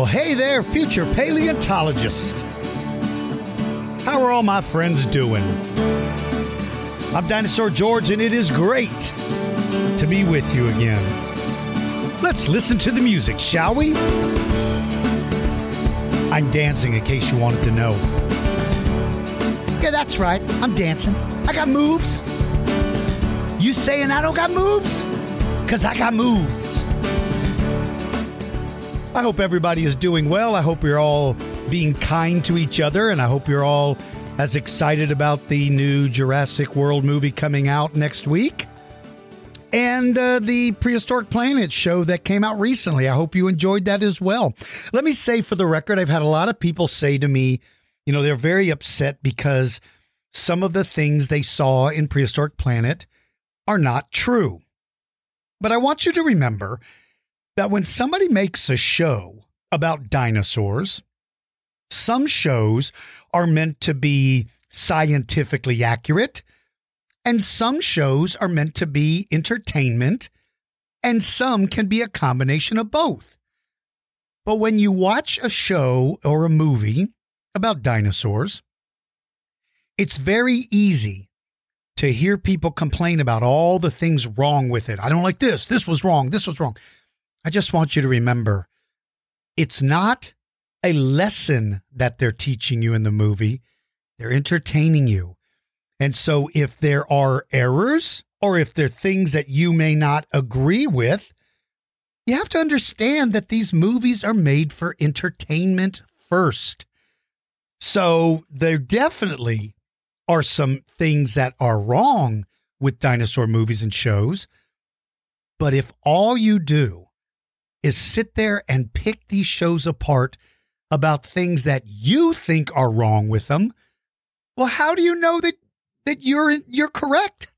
Well, hey there, future paleontologist. How are all my friends doing? I'm Dinosaur George, and it is great to be with you again. Let's listen to the music, shall we? I'm dancing in case you wanted to know. Yeah, that's right. I'm dancing. I got moves. You saying I don't got moves? Because I got moves. I hope everybody is doing well. I hope you're all being kind to each other, and I hope you're all as excited about the new Jurassic World movie coming out next week and uh, the Prehistoric Planet show that came out recently. I hope you enjoyed that as well. Let me say for the record, I've had a lot of people say to me, you know, they're very upset because some of the things they saw in Prehistoric Planet are not true. But I want you to remember that when somebody makes a show about dinosaurs, some shows are meant to be scientifically accurate, and some shows are meant to be entertainment, and some can be a combination of both. But when you watch a show or a movie about dinosaurs, it's very easy to hear people complain about all the things wrong with it. I don't like this. This was wrong. This was wrong. I just want you to remember it's not a lesson that they're teaching you in the movie, they're entertaining you. And so if there are errors or if there are things that you may not agree with, you have to understand that these movies are made for entertainment first. So there definitely are some things that are wrong with dinosaur movies and shows. But if all you do is sit there and pick these shows apart about things that you think are wrong with them, well, how do you know that that you're you're correct?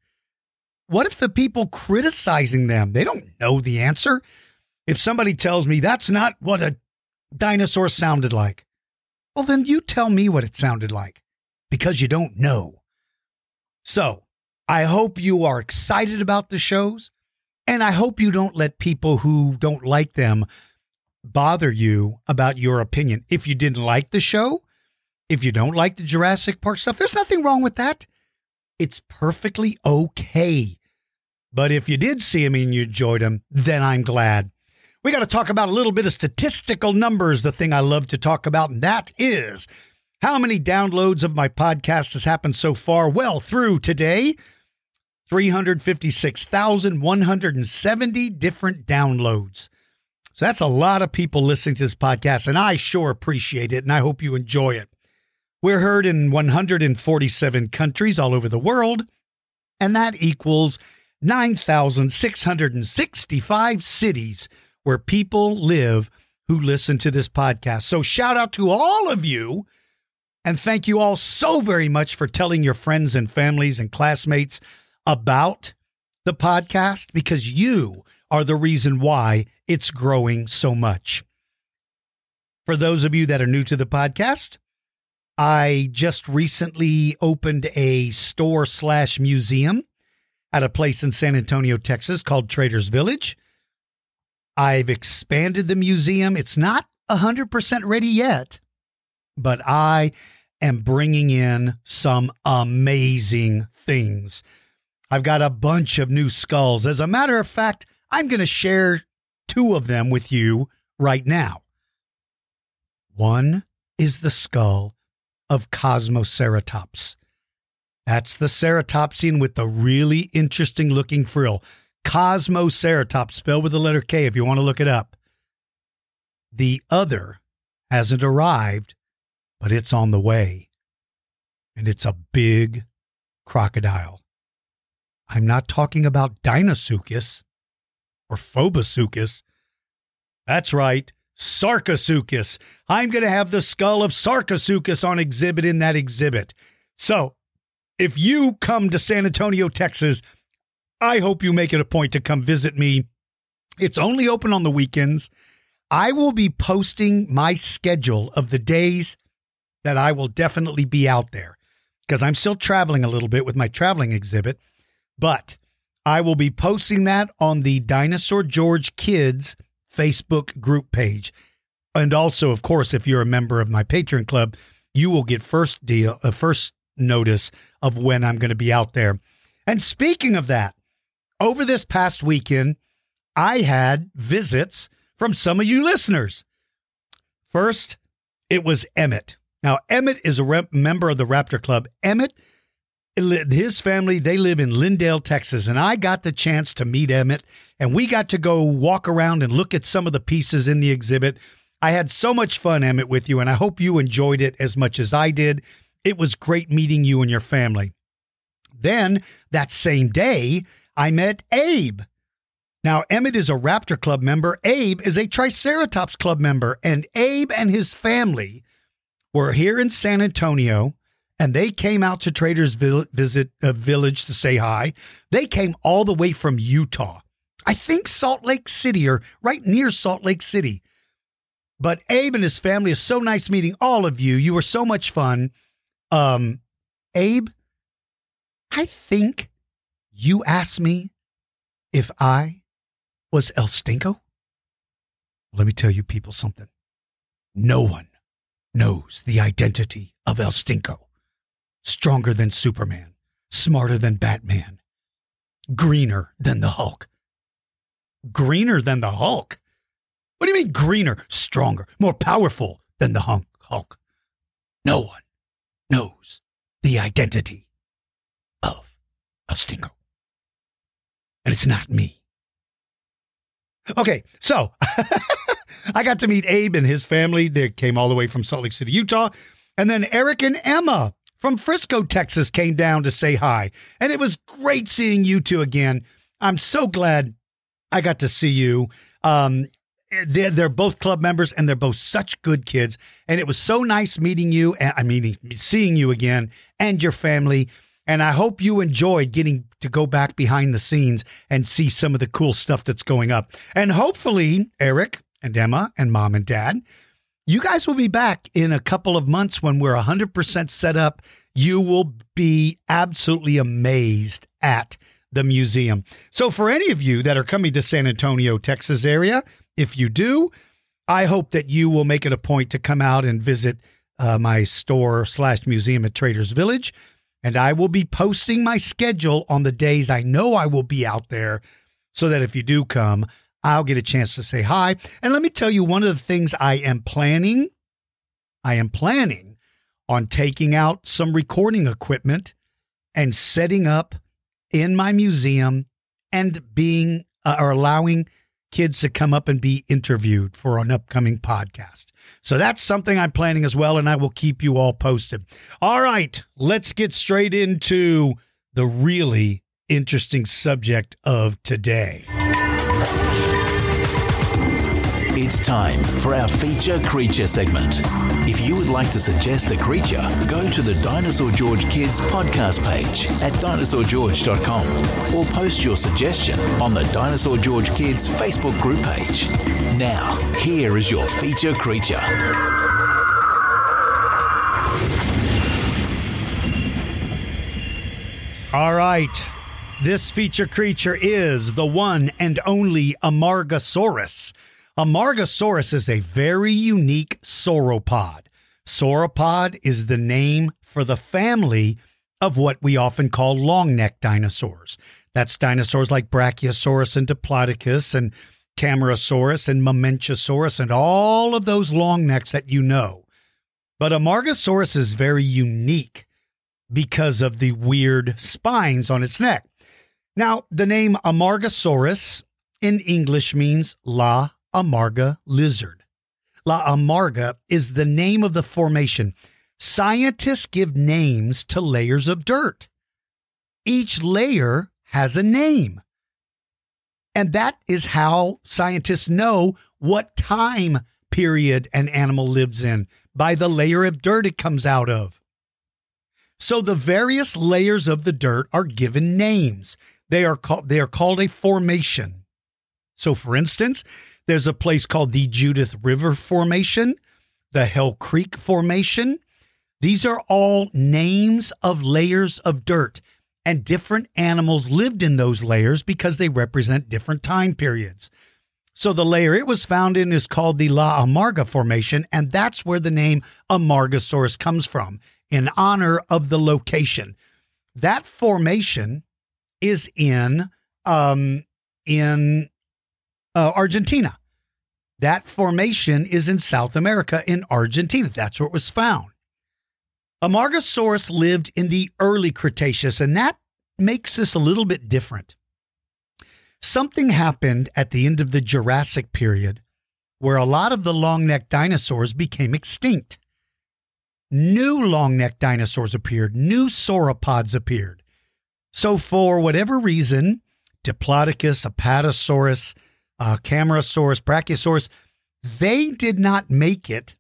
What if the people criticizing them, they don't know the answer? If somebody tells me that's not what a dinosaur sounded like, well, then you tell me what it sounded like because you don't know. So I hope you are excited about the shows. And I hope you don't let people who don't like them bother you about your opinion. If you didn't like the show, if you don't like the Jurassic Park stuff, there's nothing wrong with that. It's perfectly okay. But if you did see them and you enjoyed them, then I'm glad. We got to talk about a little bit of statistical numbers, the thing I love to talk about, and that is how many downloads of my podcast has happened so far? Well, through today, 356,170 different downloads. So that's a lot of people listening to this podcast, and I sure appreciate it, and I hope you enjoy it. We're heard in 147 countries all over the world, and that equals 9,665 cities where people live who listen to this podcast. So shout out to all of you, and thank you all so very much for telling your friends and families and classmates about the podcast because you are the reason why it's growing so much. For those of you that are new to the podcast, I just recently opened a store slash museum at a place in San Antonio, Texas called Traders Village. I've expanded the museum. It's not 100% ready yet, but I am bringing in some amazing things. I've got a bunch of new skulls. As a matter of fact, I'm going to share two of them with you right now. One is the skull of Kosmoceratops. That's the ceratopsian with the really interesting looking frill. Kosmoceratops, spelled with the letter K if you want to look it up. The other hasn't arrived, but it's on the way. And it's a big crocodile. I'm not talking about Deinosuchus or Phobosuchus. That's right, Sarcosuchus. I'm going to have the skull of Sarcosuchus on exhibit in that exhibit. So if you come to San Antonio, Texas, I hope you make it a point to come visit me. It's only open on the weekends. I will be posting my schedule of the days that I will definitely be out there because I'm still traveling a little bit with my traveling exhibit. But I will be posting that on the Dinosaur George Kids Facebook group page. And also, of course, if you're a member of my Patreon club, you will get first deal, uh, first notice of when I'm going to be out there. And speaking of that, over this past weekend, I had visits from some of you listeners. First, it was Emmett. Now, Emmett is a rep- member of the Raptor Club. Emmett, his family, they live in Lindale, Texas, and I got the chance to meet Emmett, and we got to go walk around and look at some of the pieces in the exhibit. I had so much fun, Emmett, with you, and I hope you enjoyed it as much as I did. It was great meeting you and your family. Then, that same day, I met Abe. Now, Emmett is a Raptor Club member. Abe is a Triceratops Club member. And Abe and his family were here in San Antonio and they came out to Traders Visit uh, Village to say hi. They came all the way from Utah. I think Salt Lake City or right near Salt Lake City. But Abe and his family is so nice meeting all of you. You were so much fun. Um, Abe, I think you asked me if I was El Stinko. Let me tell you people something. No one knows the identity of El Stinko. Stronger than Superman, smarter than Batman, greener than the Hulk. Greener than the Hulk? What do you mean greener? Stronger, more powerful than the Hulk. No one knows the identity of El Stinko. And it's not me. Okay, so I got to meet Abe and his family. They came all the way from Salt Lake City, Utah. And then Eric and Emma from Frisco, Texas came down to say hi. And it was great seeing you two again. I'm so glad I got to see you. Um, they're, they're both club members and they're both such good kids. And it was so nice meeting you. I mean, seeing you again and your family. And I hope you enjoyed getting to go back behind the scenes and see some of the cool stuff that's going up. And hopefully, Eric and Emma and mom and dad, you guys will be back in a couple of months when we're 100% set up. You will be absolutely amazed at the museum. So, for any of you that are coming to San Antonio, Texas area, if you do, I hope that you will make it a point to come out and visit uh, my store slash museum at Traders Village and I will be posting my schedule on the days I know I will be out there so that if you do come, I'll get a chance to say hi. And let me tell you one of the things I am planning. I am planning on taking out some recording equipment and setting up in my museum and being uh, or allowing kids to come up and be interviewed for an upcoming podcast. So that's something I'm planning as well, and I will keep you all posted. All right, let's get straight into the really interesting subject of today. It's time for our feature creature segment. If you would like to suggest a creature, go to the Dinosaur George Kids podcast page at dinosaurgeorge.com or post your suggestion on the Dinosaur George Kids Facebook group page. Now, here is your feature creature. All right. This feature creature is the one and only Amargasaurus. Amargasaurus is a very unique sauropod. Sauropod is the name for the family of what we often call long neck dinosaurs. That's dinosaurs like Brachiosaurus and Diplodocus and Camarasaurus and Mamenchisaurus and all of those long necks that you know. But Amargasaurus is very unique because of the weird spines on its neck. Now, the name Amargasaurus in English means La Amarga lizard. La Amarga is the name of the formation. Scientists give names to layers of dirt. Each layer has a name. And that is how scientists know what time period an animal lives in by the layer of dirt it comes out of. So the various layers of the dirt are given names. They are called they are called a formation. So for instance, there's a place called the Judith River Formation, the Hell Creek Formation. These are all names of layers of dirt, and different animals lived in those layers because they represent different time periods. So the layer it was found in is called the La Amarga Formation, and that's where the name Amargasaurus comes from, in honor of the location. That formation is in um, in uh, Argentina. That formation is in South America, in Argentina. That's where it was found. Amargasaurus lived in the early Cretaceous, and that makes this a little bit different. Something happened at the end of the Jurassic period where a lot of the long necked dinosaurs became extinct. New long necked dinosaurs appeared, new sauropods appeared. So, for whatever reason, Diplodocus, Apatosaurus, uh, Camarasaurus, Brachiosaurus, they did not make it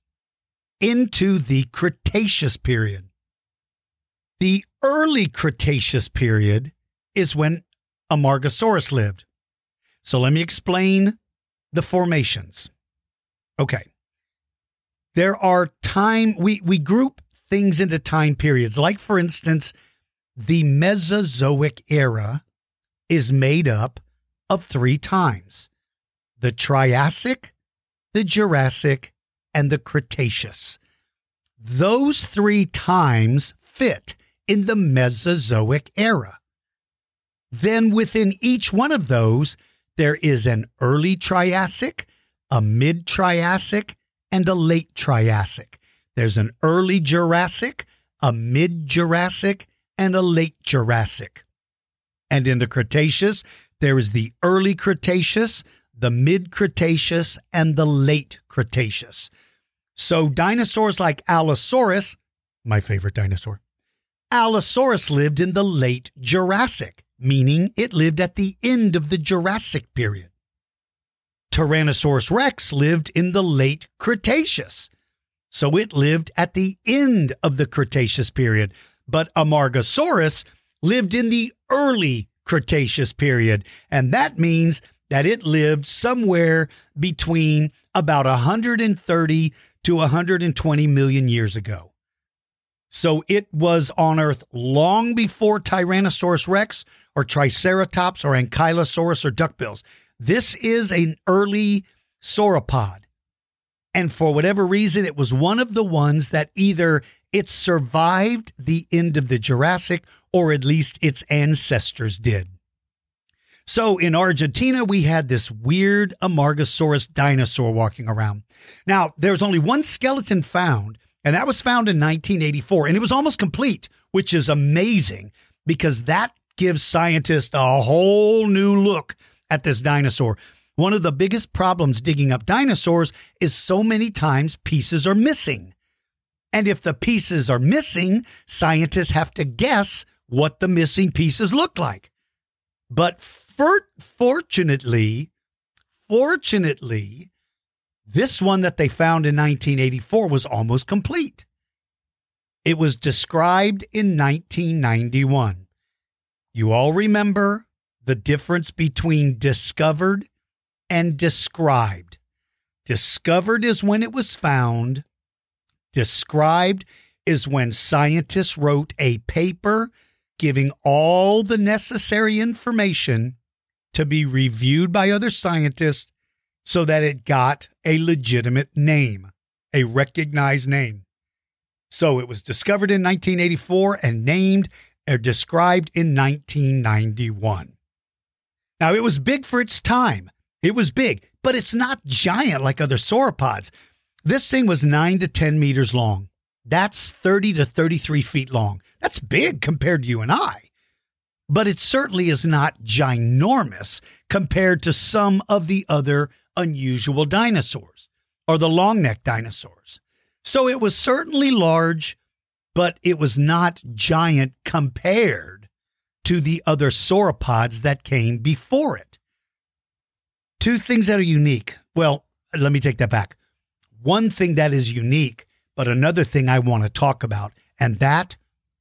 into the Cretaceous period. The early Cretaceous period is when Amargasaurus lived. So let me explain the formations. Okay. There are time we we group things into time periods. Like for instance, the Mesozoic era is made up of three times. The Triassic, the Jurassic, and the Cretaceous. Those three times fit in the Mesozoic era. Then within each one of those, there is an early Triassic, a mid Triassic, and a late Triassic. There's an early Jurassic, a mid Jurassic, and a late Jurassic. And in the Cretaceous, there is the early Cretaceous, the mid Cretaceous, and the late Cretaceous. So dinosaurs like Allosaurus, my favorite dinosaur, Allosaurus lived in the late Jurassic meaning it lived at the end of the Jurassic period. Tyrannosaurus rex lived in the late Cretaceous, so it lived at the end of the Cretaceous period. But Amargasaurus lived in the early Cretaceous period, and that means that it lived somewhere between about 130 to 120 million years ago. So it was on Earth long before Tyrannosaurus rex or Triceratops or Ankylosaurus or duckbills. This is an early sauropod. And for whatever reason, it was one of the ones that either it survived the end of the Jurassic or at least its ancestors did. So in Argentina, we had this weird Amargasaurus dinosaur walking around. Now, there's only one skeleton found, and that was found in 1984, and it was almost complete, which is amazing because that gives scientists a whole new look at this dinosaur. One of the biggest problems digging up dinosaurs is so many times pieces are missing. And if the pieces are missing, scientists have to guess what the missing pieces look like. But for, fortunately, fortunately, this one that they found in 1984 was almost complete. It was described in 1991. You all remember the difference between discovered and described. Discovered is when it was found. Described is when scientists wrote a paper giving all the necessary information to be reviewed by other scientists so that it got a legitimate name, a recognized name. So it was discovered in 1984 and named are described in 1991. Now, it was big for its time. It was big, but it's not giant like other sauropods. This thing was 9 to 10 meters long. That's 30 to 33 feet long. That's big compared to you and I. But it certainly is not ginormous compared to some of the other unusual dinosaurs or the long necked dinosaurs. So it was certainly large, but it was not giant compared to the other sauropods that came before it. Two things that are unique. Well, let me take that back. One thing that is unique, but another thing I want to talk about, and that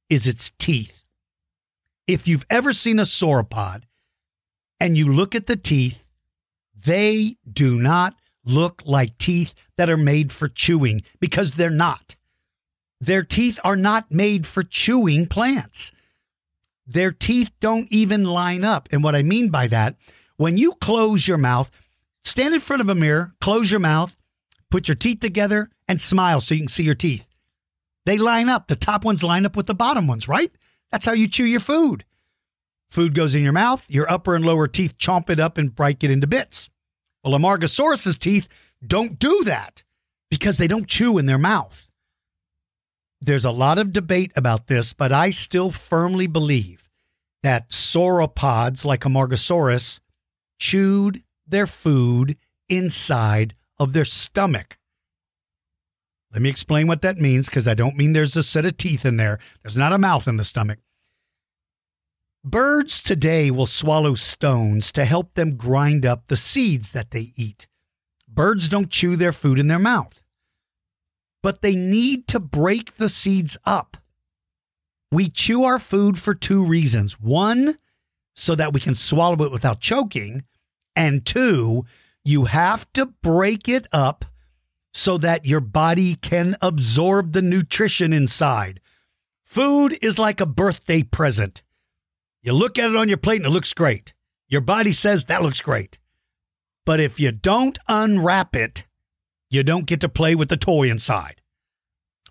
is its teeth. If you've ever seen a sauropod and you look at the teeth, they do not look like teeth that are made for chewing because they're not. Their teeth are not made for chewing plants. Their teeth don't even line up. And what I mean by that, when you close your mouth, stand in front of a mirror, close your mouth, put your teeth together, and smile so you can see your teeth. They line up. The top ones line up with the bottom ones, right? That's how you chew your food. Food goes in your mouth, your upper and lower teeth chomp it up and break it into bits. Well, Amargasaurus's teeth don't do that because they don't chew in their mouth. There's a lot of debate about this, but I still firmly believe that sauropods like Amargasaurus chewed their food inside of their stomach. Let me explain what that means because I don't mean there's a set of teeth in there. There's not a mouth in the stomach. Birds today will swallow stones to help them grind up the seeds that they eat. Birds don't chew their food in their mouth, but they need to break the seeds up. We chew our food for two reasons. One, so that we can swallow it without choking. And two, you have to break it up so that your body can absorb the nutrition inside. Food is like a birthday present. You look at it on your plate and it looks great. Your body says that looks great. But if you don't unwrap it, you don't get to play with the toy inside.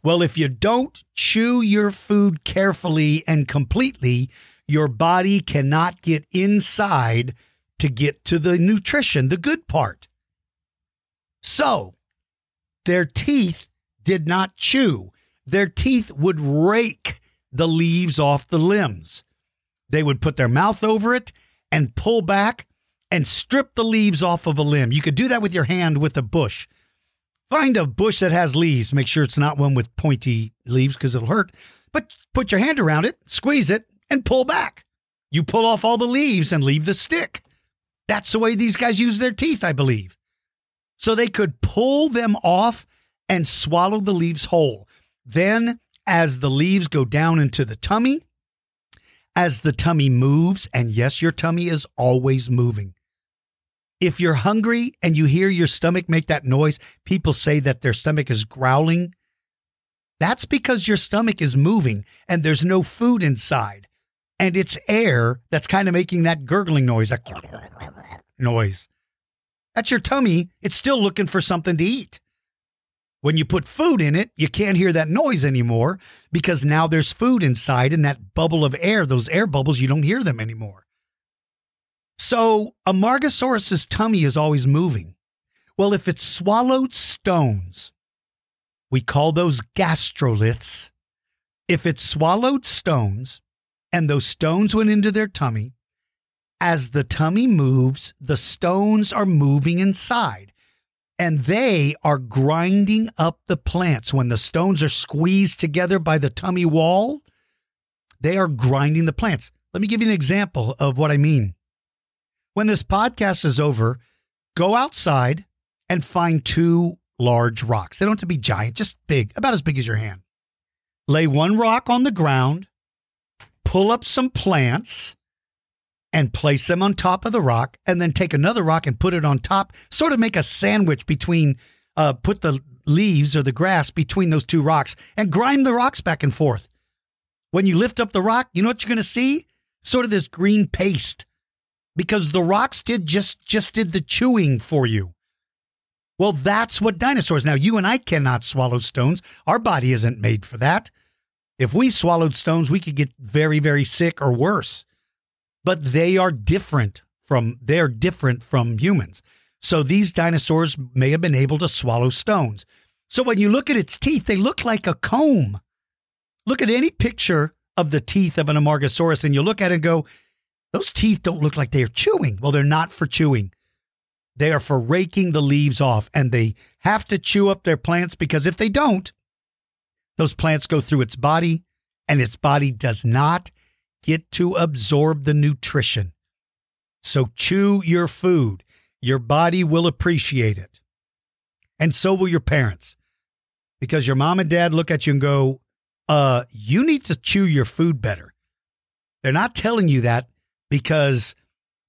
Well, if you don't chew your food carefully and completely, your body cannot get inside to get to the nutrition, the good part. So, their teeth did not chew. Their teeth would rake the leaves off the limbs. They would put their mouth over it and pull back and strip the leaves off of a limb. You could do that with your hand with a bush. Find a bush that has leaves. Make sure it's not one with pointy leaves because it'll hurt. But put your hand around it, squeeze it, and pull back. You pull off all the leaves and leave the stick. That's the way these guys use their teeth, I believe. So they could pull them off and swallow the leaves whole. Then, as the leaves go down into the tummy, as the tummy moves, and yes, your tummy is always moving. If you're hungry and you hear your stomach make that noise, people say that their stomach is growling. That's because your stomach is moving and there's no food inside. And it's air that's kind of making that gurgling noise, that noise. That's your tummy. It's still looking for something to eat. When you put food in it, you can't hear that noise anymore because now there's food inside and that bubble of air, those air bubbles, you don't hear them anymore. So Amargasaurus's tummy is always moving. Well, if it swallowed stones, we call those gastroliths. If it swallowed stones and those stones went into their tummy, as the tummy moves, the stones are moving inside and they are grinding up the plants. When the stones are squeezed together by the tummy wall, they are grinding the plants. Let me give you an example of what I mean. When this podcast is over, go outside and find two large rocks. They don't have to be giant, just big, about as big as your hand. Lay one rock on the ground, pull up some plants, and place them on top of the rock, and then take another rock and put it on top, sort of make a sandwich between, uh, put the leaves or the grass between those two rocks and grind the rocks back and forth. When you lift up the rock, you know what you're going to see? Sort of this green paste because the rocks did just just did the chewing for you. Well, that's what dinosaurs. Now, you and I cannot swallow stones. Our body isn't made for that. If we swallowed stones, we could get very, very sick or worse but they are different from they're different from humans. So these dinosaurs may have been able to swallow stones. So when you look at its teeth, they look like a comb. Look at any picture of the teeth of an Amargasaurus and you look at it and go, those teeth don't look like they're chewing. Well, they're not for chewing. They are for raking the leaves off and they have to chew up their plants because if they don't, those plants go through its body and its body does not get to absorb the nutrition. So chew your food. Your body will appreciate it. And so will your parents. Because your mom and dad look at you and go, uh, you need to chew your food better. They're not telling you that because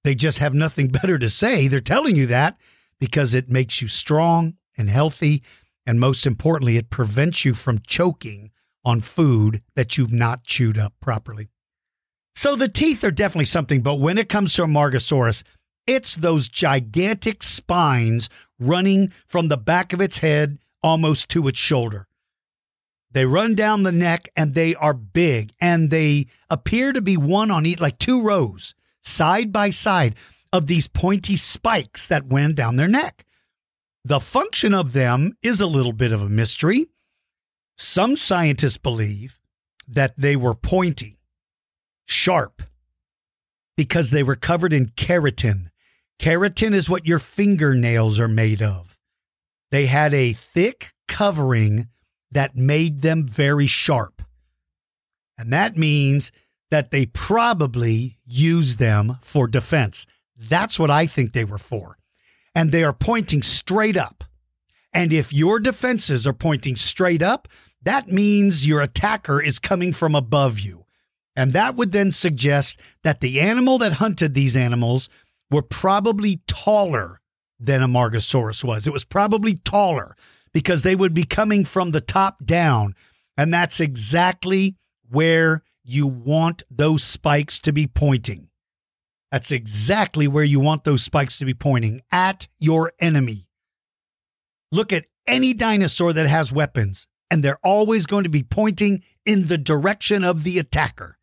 they just have nothing better to say. They're telling you that because it makes you strong and healthy. And most importantly, it prevents you from choking on food that you've not chewed up properly. So the teeth are definitely something, but when it comes to Amargasaurus, it's those gigantic spines running from the back of its head almost to its shoulder. They run down the neck and they are big and they appear to be one on each, like two rows, side by side of these pointy spikes that went down their neck. The function of them is a little bit of a mystery. Some scientists believe that they were pointy, sharp, because they were covered in keratin. Keratin is what your fingernails are made of. They had a thick covering that made them very sharp. And that means that they probably used them for defense. That's what I think they were for. And they are pointing straight up. And if your defenses are pointing straight up, that means your attacker is coming from above you. And that would then suggest that the animal that hunted these animals were probably taller than Amargasaurus was. It was probably taller because they would be coming from the top down. And that's exactly where you want those spikes to be pointing. That's exactly where you want those spikes to be pointing at your enemy. Look at any dinosaur that has weapons, and they're always going to be pointing in the direction of the attacker.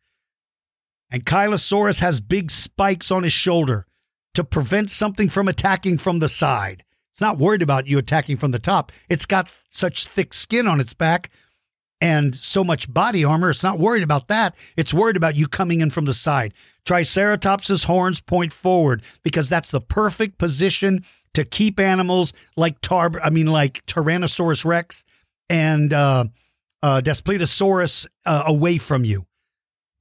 Ankylosaurus has big spikes on his shoulder to prevent something from attacking from the side. It's not worried about you attacking from the top. It's got such thick skin on its back and so much body armor. It's not worried about that. It's worried about you coming in from the side. Triceratops's horns point forward because that's the perfect position to keep animals like tar I mean like Tyrannosaurus rex and uh, uh, Daspletosaurus uh, away from you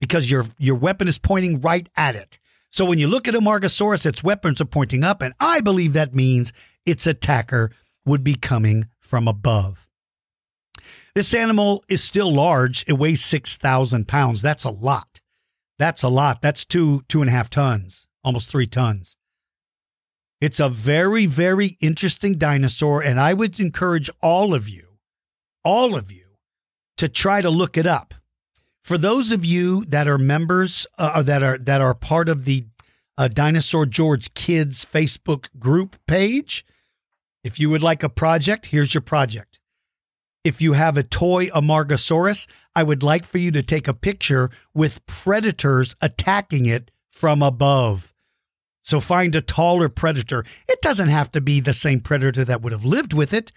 because your your weapon is pointing right at it. So when you look at Amargasaurus, its weapons are pointing up, and I believe that means its attacker would be coming from above. This animal is still large. It weighs 6,000 pounds. That's a lot. That's a lot. That's two, two and a half tons, almost three tons. It's a very, very interesting dinosaur. And I would encourage all of you, all of you, to try to look it up. For those of you that are members, uh, that are that are part of the uh, Dinosaur George Kids Facebook group page, if you would like a project, here's your project if you have a toy Amargasaurus, I would like for you to take a picture with predators attacking it from above. So find a taller predator. It doesn't have to be the same predator that would have lived with it,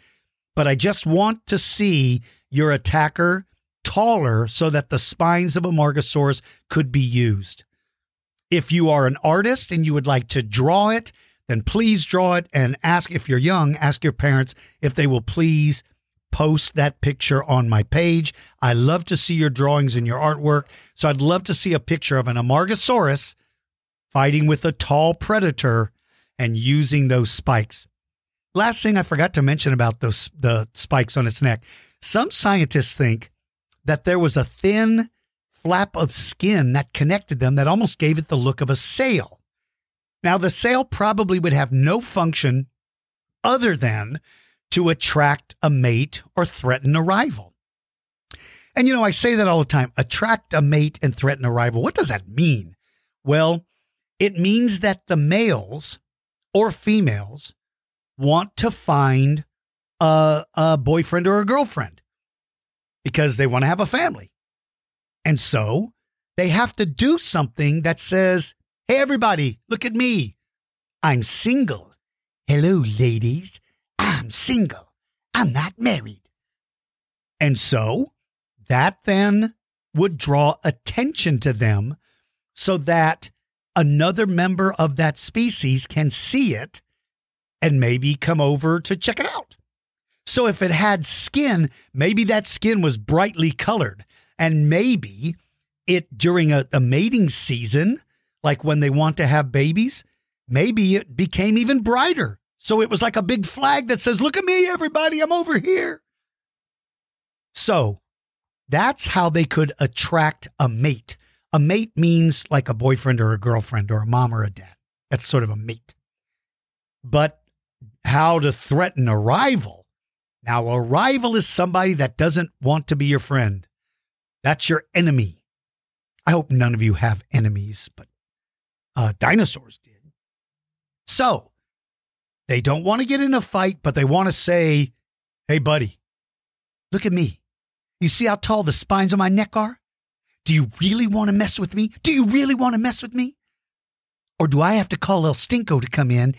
but I just want to see your attacker taller so that the spines of Amargasaurus could be used. If you are an artist and you would like to draw it, then please draw it and ask if you're young, ask your parents if they will please post that picture on my page. I love to see your drawings and your artwork. So I'd love to see a picture of an Amargasaurus fighting with a tall predator and using those spikes. Last thing I forgot to mention about those the spikes on its neck. Some scientists think that there was a thin flap of skin that connected them that almost gave it the look of a sail. Now the sail probably would have no function other than to attract a mate or threaten a rival. And you know, I say that all the time attract a mate and threaten a rival. What does that mean? Well, it means that the males or females want to find a, a boyfriend or a girlfriend because they want to have a family. And so they have to do something that says, Hey, everybody, look at me. I'm single. Hello, ladies. I'm single. I'm not married. And so that then would draw attention to them so that another member of that species can see it and maybe come over to check it out. So if it had skin, maybe that skin was brightly colored and maybe it during a, a mating season, like when they want to have babies, maybe it became even brighter So it was like a big flag that says, Look at me, everybody, I'm over here. So that's how they could attract a mate. A mate means like a boyfriend or a girlfriend or a mom or a dad. That's sort of a mate. But how to threaten a rival. Now, a rival is somebody that doesn't want to be your friend. That's your enemy. I hope none of you have enemies, but uh, dinosaurs did. So they don't want to get in a fight, but they want to say, Hey, buddy, look at me. You see how tall the spines on my neck are? Do you really want to mess with me? Do you really want to mess with me? Or do I have to call El Stinko to come in?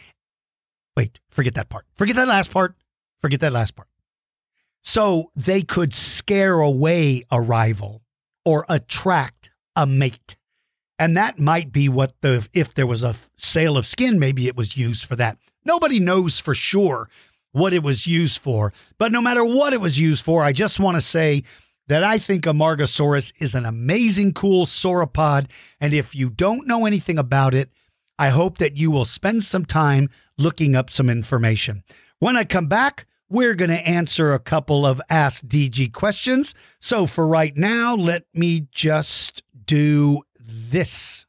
Wait, forget that part. Forget that last part. Forget that last part. So they could scare away a rival or attract a mate. And that might be what the, if there was a sail of skin, maybe it was used for that. Nobody knows for sure what it was used for. But no matter what it was used for, I just want to say that I think Amargasaurus is an amazing, cool sauropod. And if you don't know anything about it, I hope that you will spend some time looking up some information. When I come back, we're going to answer a couple of Ask DG questions. So for right now, let me just do this.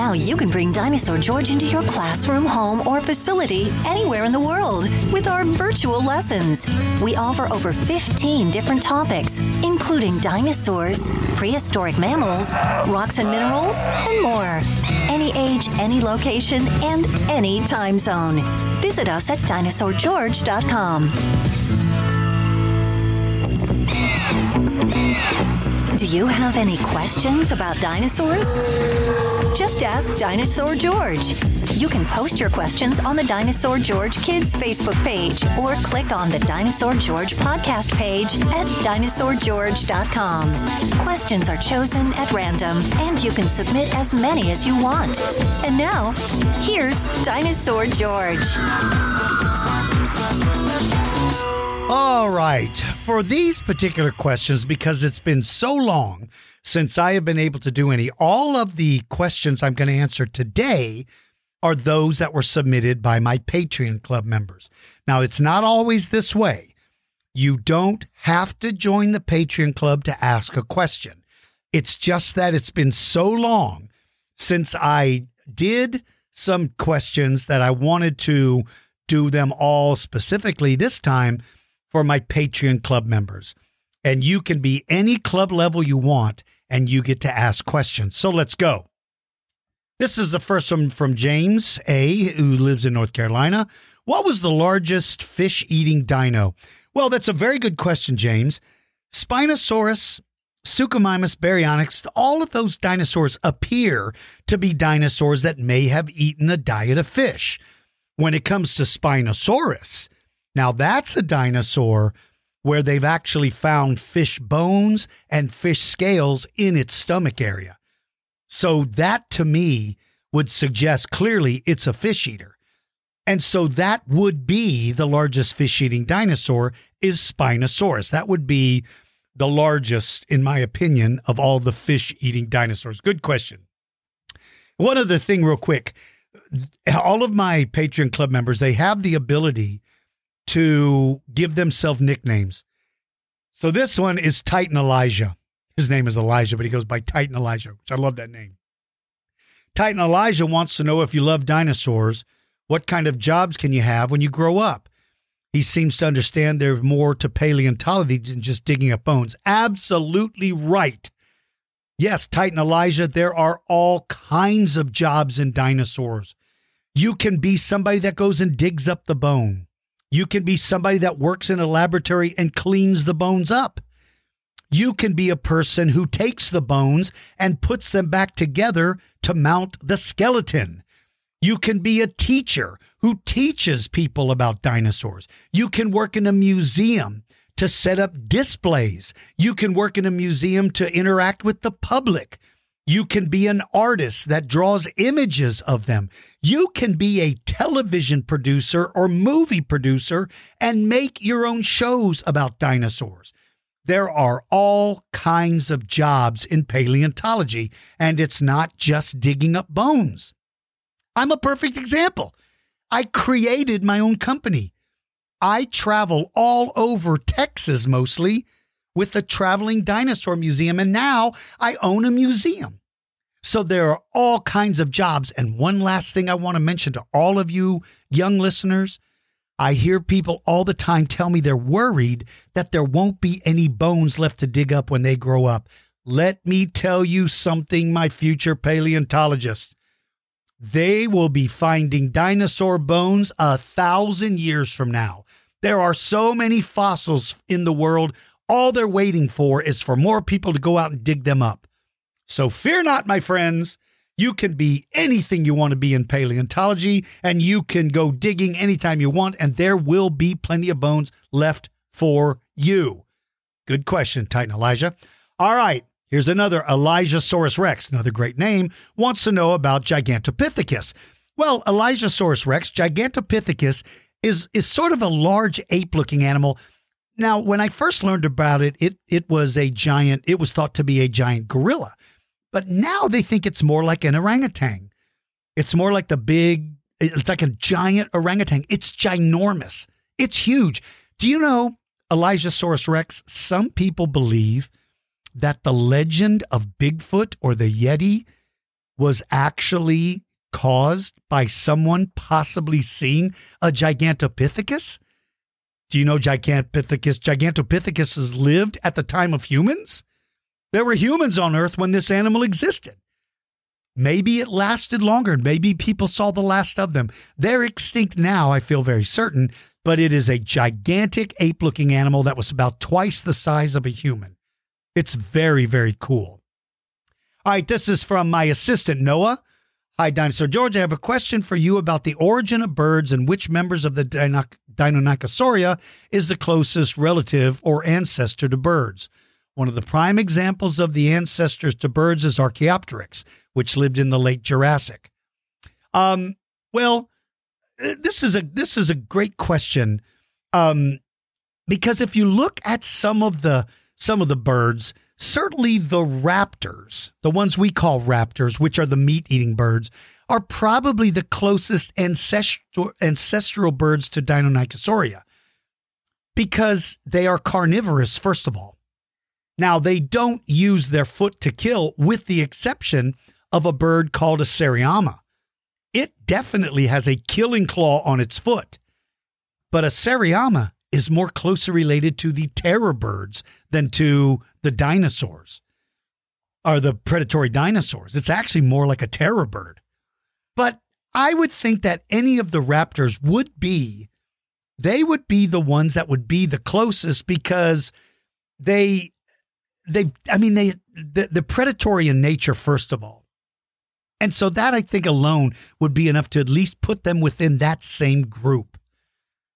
Now you can bring Dinosaur George into your classroom, home, or facility anywhere in the world with our virtual lessons. We offer over 15 different topics, including dinosaurs, prehistoric mammals, rocks and minerals, and more. Any age, any location, and any time zone. Visit us at dinosaurgeorge.com. Do you have any questions about dinosaurs? Just ask Dinosaur George. You can post your questions on the Dinosaur George Kids Facebook page or click on the Dinosaur George podcast page at dinosaurgeorge.com. Questions are chosen at random and you can submit as many as you want. And now, here's Dinosaur George. All right. For these particular questions, because it's been so long since I have been able to do any, all of the questions I'm going to answer today are those that were submitted by my Patreon club members. Now, it's not always this way. You don't have to join the Patreon club to ask a question. It's just that it's been so long since I did some questions that I wanted to do them all specifically this time for my Patreon club members. And you can be any club level you want, and you get to ask questions. So let's go. This is the first one from James A., who lives in North Carolina. What was the largest fish eating dino? Well, that's a very good question, James. Spinosaurus, Suchomimus, Baryonyx, all of those dinosaurs appear to be dinosaurs that may have eaten a diet of fish. When it comes to Spinosaurus, now, that's a dinosaur where they've actually found fish bones and fish scales in its stomach area. So, that to me would suggest clearly it's a fish eater. And so that would be the largest fish eating dinosaur is Spinosaurus. That would be the largest, in my opinion, of all the fish eating dinosaurs. Good question. One other thing, real quick all of my Patreon club members, they have the ability to give themselves nicknames. So this one is Titan Elijah. His name is Elijah, but he goes by Titan Elijah, which I love that name. Titan Elijah wants to know if you love dinosaurs, what kind of jobs can you have when you grow up? He seems to understand there's more to paleontology than just digging up bones. Absolutely right. Yes, Titan Elijah, there are all kinds of jobs in dinosaurs. You can be somebody that goes and digs up the bone. You can be somebody that works in a laboratory and cleans the bones up. You can be a person who takes the bones and puts them back together to mount the skeleton. You can be a teacher who teaches people about dinosaurs. You can work in a museum to set up displays. You can work in a museum to interact with the public. You can be an artist that draws images of them. You can be a television producer or movie producer and make your own shows about dinosaurs. There are all kinds of jobs in paleontology, and it's not just digging up bones. I'm a perfect example. I created my own company. I travel all over Texas mostly with the Traveling Dinosaur Museum, and now I own a museum. So there are all kinds of jobs. And one last thing I want to mention to all of you young listeners I hear people all the time tell me they're worried that there won't be any bones left to dig up when they grow up. Let me tell you something, my future paleontologists. They will be finding dinosaur bones a thousand years from now. There are so many fossils in the world. All they're waiting for is for more people to go out and dig them up. So fear not, my friends. You can be anything you want to be in paleontology, and you can go digging anytime you want, and there will be plenty of bones left for you. Good question, Titan Elijah. All right, here's another Elijahsaurus rex, another great name, wants to know about Gigantopithecus. Well, Elijahsaurus rex, Gigantopithecus, is, is sort of a large ape looking animal. Now, when I first learned about it, it, it was a giant, it was thought to be a giant gorilla. But now they think it's more like an orangutan. It's more like the big, it's like a giant orangutan. It's ginormous. It's huge. Do you know, Elijahsaurus rex? Some people believe that the legend of Bigfoot or the Yeti was actually caused by someone possibly seeing a Gigantopithecus? Do you know Gigantopithecus? Gigantopithecus lived at the time of humans. There were humans on Earth when this animal existed. Maybe it lasted longer. Maybe people saw the last of them. They're extinct now, I feel very certain, but it is a gigantic ape looking animal that was about twice the size of a human. It's very, very cool. All right, this is from my assistant, Noah. Hi, Dinosaur George. I have a question for you about the origin of birds and which members of the Deinonychosauria is the closest relative or ancestor to birds. One of the prime examples of the ancestors to birds is Archaeopteryx, which lived in the late Jurassic. Um, well, uh, this is a this is a great question, um, because if you look at some of the some of the birds, certainly the raptors, the ones we call raptors, which are the meat eating birds, are probably the closest ancestral ancestral birds to Deinonychosauria because they are carnivorous. First of all, now, they don't use their foot to kill, with the exception of a bird called a Seriema. It definitely has a killing claw on its foot. But a Seriema is more closely related to the terror birds than to the dinosaurs are the predatory dinosaurs. It's actually more like a terror bird. But I would think that any of the raptors would be, they would be the ones that would be the closest because they they I mean they the, the predatory in nature first of all. And so that I think alone would be enough to at least put them within that same group.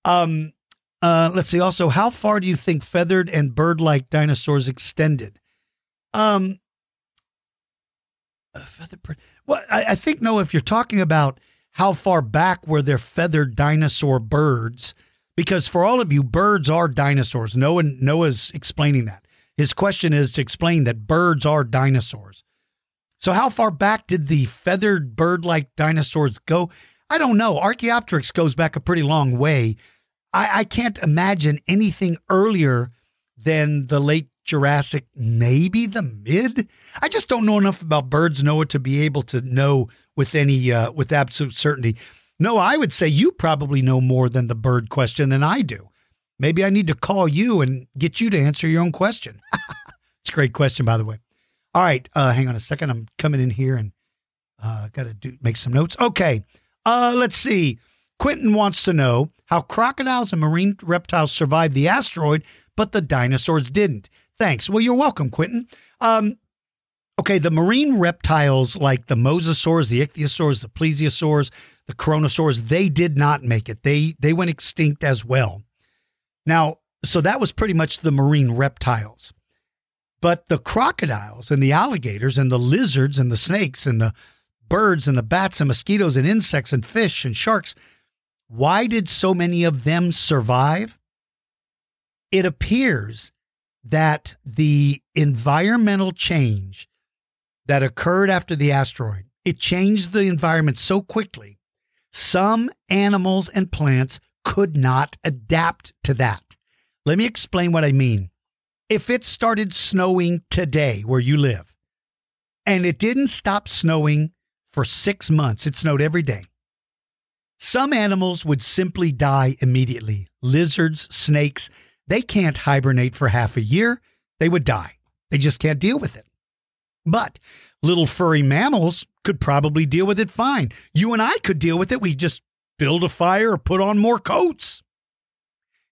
Um uh let's see also how far do you think feathered and bird-like dinosaurs extended? Um feathered bird. Well, I, I think no, if you're talking about how far back were there feathered dinosaur birds, because for all of you, birds are dinosaurs. Noah Noah's explaining that. His question is to explain that birds are dinosaurs. So, how far back did the feathered bird like dinosaurs go? I don't know. Archaeopteryx goes back a pretty long way. I, I can't imagine anything earlier than the late Jurassic, maybe the mid. I just don't know enough about birds, Noah, to be able to know with any uh, with absolute certainty. No, I would say you probably know more than the bird question than I do. Maybe I need to call you and get you to answer your own question. it's a great question, by the way. All right, uh, hang on a second. I'm coming in here and uh, got to do make some notes. Okay, uh, let's see. Quentin wants to know how crocodiles and marine reptiles survived the asteroid, but the dinosaurs didn't. Thanks. Well, you're welcome, Quentin. Um, okay, the marine reptiles like the mosasaurs, the ichthyosaurs, the plesiosaurs, the kronosaurs, they did not make it. They they went extinct as well. Now, so that was pretty much the marine reptiles. But the crocodiles and the alligators and the lizards and the snakes and the birds and the bats and mosquitoes and insects and fish and sharks, why did so many of them survive? It appears that the environmental change that occurred after the asteroid It changed the environment so quickly. Some animals and plants could not adapt to that. Let me explain what I mean. If it started snowing today where you live, and it didn't stop snowing for six months, it snowed every day. Some animals would simply die immediately. Lizards, snakes, they can't hibernate for half a year. They would die. They just can't deal with it. But little furry mammals could probably deal with it fine. You and I could deal with it. We just build a fire or put on more coats.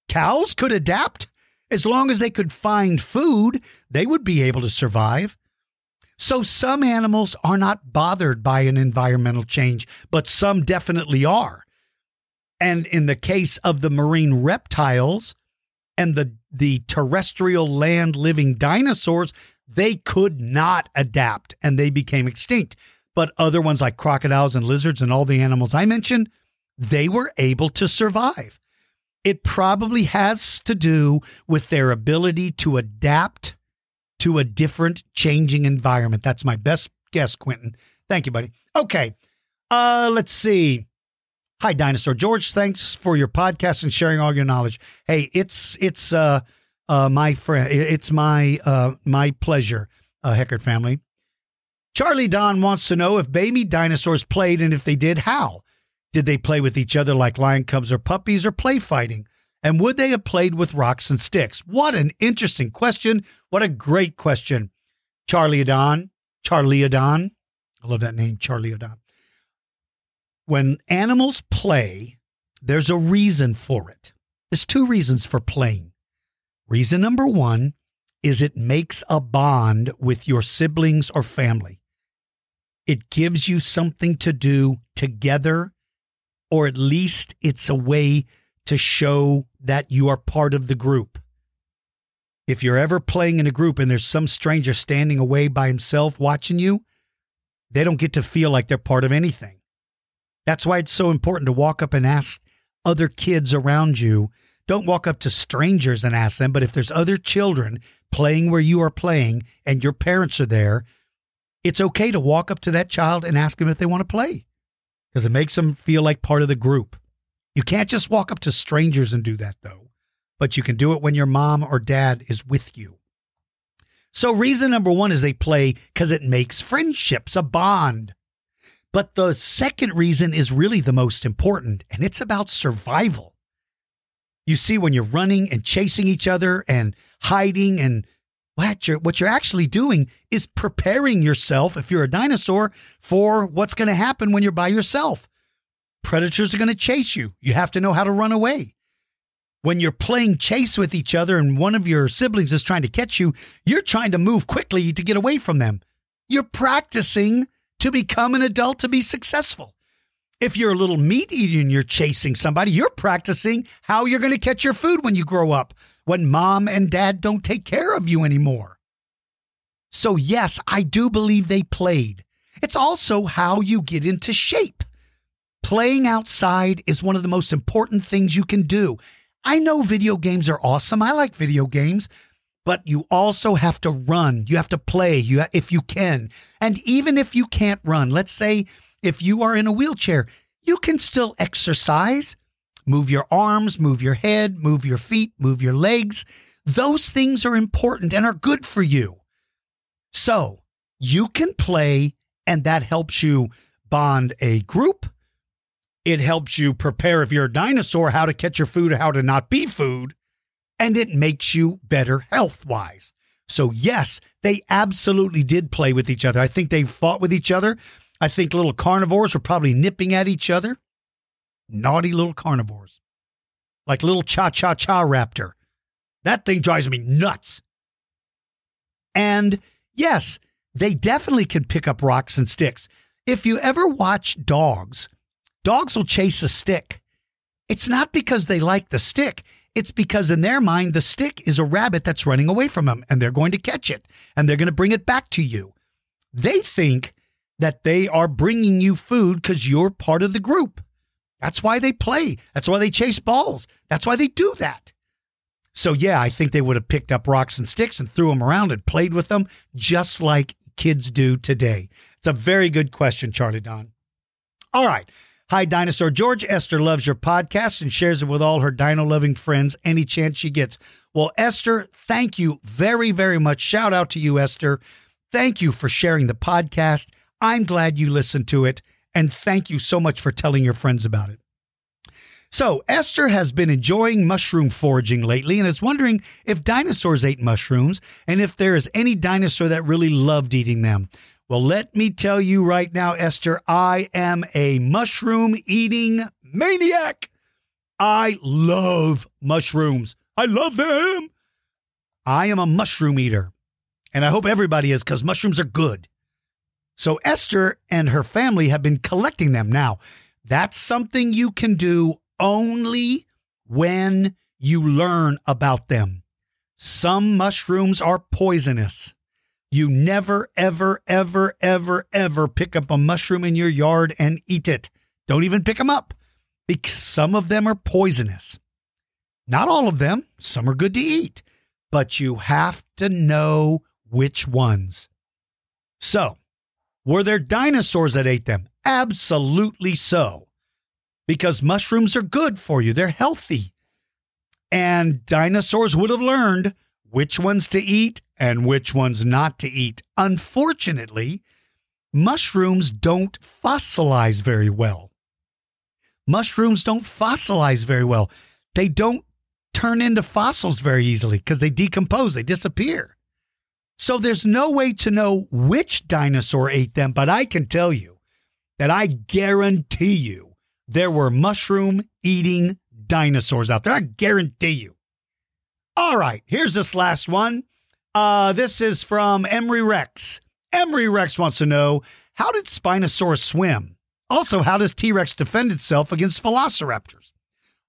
Cows could adapt. As long as they could find food, they would be able to survive. So some animals are not bothered by an environmental change, but some definitely are. And in the case of the marine reptiles and the, the terrestrial land living dinosaurs, they could not adapt and they became extinct. But other ones like crocodiles and lizards and all the animals I mentioned, they were able to survive. It probably has to do with their ability to adapt to a different changing environment. That's my best guess, Quentin. Thank you, buddy. Okay. Uh, let's see. Hi, Dinosaur George. Thanks for your podcast and sharing all your knowledge. Hey, it's it's uh uh my friend. It's my uh my pleasure, uh, Heckert family. Charlie Don wants to know if baby dinosaurs played and if they did, how? Did they play with each other like lion cubs or puppies or play fighting? And would they have played with rocks and sticks? What an interesting question. What a great question. Charlie Adon, Charlie Adon. I love that name, Charlie Adon. When animals play, there's a reason for it. There's two reasons for playing. Reason number one is it makes a bond with your siblings or family. It gives you something to do together, or at least it's a way to show that you are part of the group. If you're ever playing in a group and there's some stranger standing away by himself watching you, they don't get to feel like they're part of anything. That's why it's so important to walk up and ask other kids around you. Don't walk up to strangers and ask them, but if there's other children playing where you are playing and your parents are there, it's okay to walk up to that child and ask them if they want to play because it makes them feel like part of the group. You can't just walk up to strangers and do that, though, but you can do it when your mom or dad is with you. So, reason number one is they play because it makes friendships a bond. But the second reason is really the most important, and it's about survival. You see, when you're running and chasing each other and hiding, and what you're, what you're actually doing is preparing yourself, if you're a dinosaur, for what's going to happen when you're by yourself. Predators are going to chase you. You have to know how to run away. When you're playing chase with each other and one of your siblings is trying to catch you, you're trying to move quickly to get away from them. You're practicing to become an adult to be successful. If you're a little meat eater and you're chasing somebody, you're practicing how you're going to catch your food when you grow up, when mom and dad don't take care of you anymore. So, yes, I do believe they played. It's also how you get into shape. Playing outside is one of the most important things you can do. I know video games are awesome. I like video games, but you also have to run. You have to play you if you can. And even if you can't run, let's say if you are in a wheelchair, you can still exercise. Move your arms, move your head, move your feet, move your legs. Those things are important and are good for you. So you can play, and that helps you bond a group it helps you prepare if you're a dinosaur how to catch your food, or how to not be food, and it makes you better health wise. So, yes, they absolutely did play with each other. I think they fought with each other. I think little carnivores were probably nipping at each other. Naughty little carnivores. Like little cha cha cha raptor. That thing drives me nuts. And yes, they definitely can pick up rocks and sticks. If you ever watch dogs, Dogs will chase a stick. It's not because they like the stick. It's because in their mind, the stick is a rabbit that's running away from them and they're going to catch it and they're going to bring it back to you. They think that they are bringing you food because you're part of the group. That's why they play. That's why they chase balls. That's why they do that. So, yeah, I think they would have picked up rocks and sticks and threw them around and played with them just like kids do today. It's a very good question, Charlie Don. All right. Hi, Dinosaur George. Esther loves your podcast and shares it with all her dino loving friends any chance she gets. Well, Esther, thank you very, very much. Shout out to you, Esther. Thank you for sharing the podcast. I'm glad you listened to it. And thank you so much for telling your friends about it. So, Esther has been enjoying mushroom foraging lately and is wondering if dinosaurs ate mushrooms and if there is any dinosaur that really loved eating them. Well, let me tell you right now, Esther, I am a mushroom eating maniac. I love mushrooms. I love them. I am a mushroom eater, and I hope everybody is because mushrooms are good. So, Esther and her family have been collecting them. Now, that's something you can do only when you learn about them. Some mushrooms are poisonous. You never, ever, ever, ever, ever pick up a mushroom in your yard and eat it. Don't even pick them up because some of them are poisonous. Not all of them, some are good to eat, but you have to know which ones. So, were there dinosaurs that ate them? Absolutely so. Because mushrooms are good for you, they're healthy. And dinosaurs would have learned which ones to eat and which ones not to eat. Unfortunately, mushrooms don't fossilize very well. Mushrooms don't fossilize very well. They don't turn into fossils very easily because they decompose, they disappear. So there's no way to know which dinosaur ate them, but I can tell you that I guarantee you there were mushroom eating dinosaurs out there. I guarantee you. All right, here's this last one. Uh, this is from Emery Rex. Emery Rex wants to know how did Spinosaurus swim? Also, how does T Rex defend itself against velociraptors?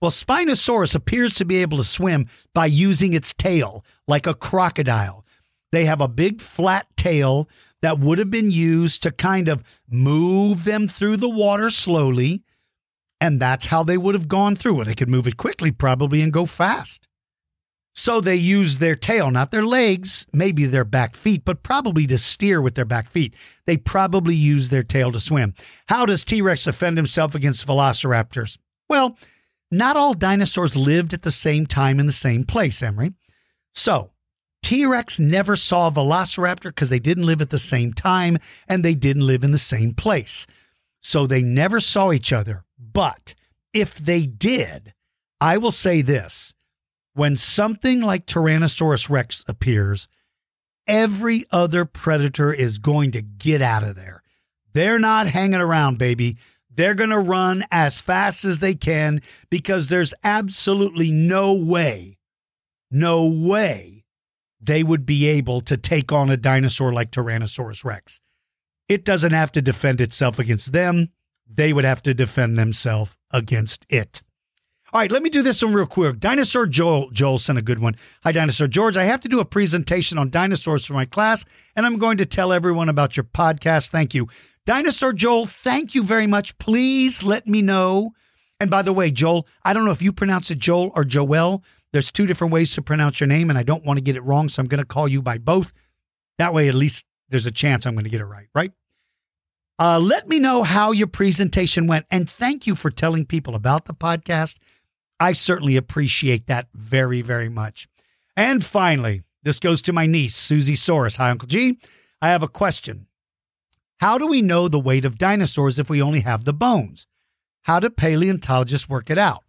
Well, Spinosaurus appears to be able to swim by using its tail like a crocodile. They have a big flat tail that would have been used to kind of move them through the water slowly. And that's how they would have gone through it. They could move it quickly, probably, and go fast. So they use their tail, not their legs, maybe their back feet, but probably to steer with their back feet. They probably use their tail to swim. How does T Rex defend himself against velociraptors? Well, not all dinosaurs lived at the same time in the same place, Emery. So, T Rex never saw a velociraptor because they didn't live at the same time and they didn't live in the same place. So they never saw each other. But if they did, I will say this when something like Tyrannosaurus Rex appears, every other predator is going to get out of there. They're not hanging around, baby. They're going to run as fast as they can because there's absolutely no way, no way they would be able to take on a dinosaur like Tyrannosaurus Rex. It doesn't have to defend itself against them, they would have to defend themselves against it. All right, let me do this one real quick. Dinosaur Joel, Joel sent a good one. Hi, Dinosaur George. I have to do a presentation on dinosaurs for my class, and I'm going to tell everyone about your podcast. Thank you. Dinosaur Joel, thank you very much. Please let me know. And by the way, Joel, I don't know if you pronounce it Joel or Joel. There's two different ways to pronounce your name, and I don't want to get it wrong, so I'm going to call you by both. That way, at least there's a chance I'm going to get it right, right? Uh, let me know how your presentation went, and thank you for telling people about the podcast. I certainly appreciate that very, very much. And finally, this goes to my niece, Susie Soros. Hi, Uncle G. I have a question. How do we know the weight of dinosaurs if we only have the bones? How do paleontologists work it out?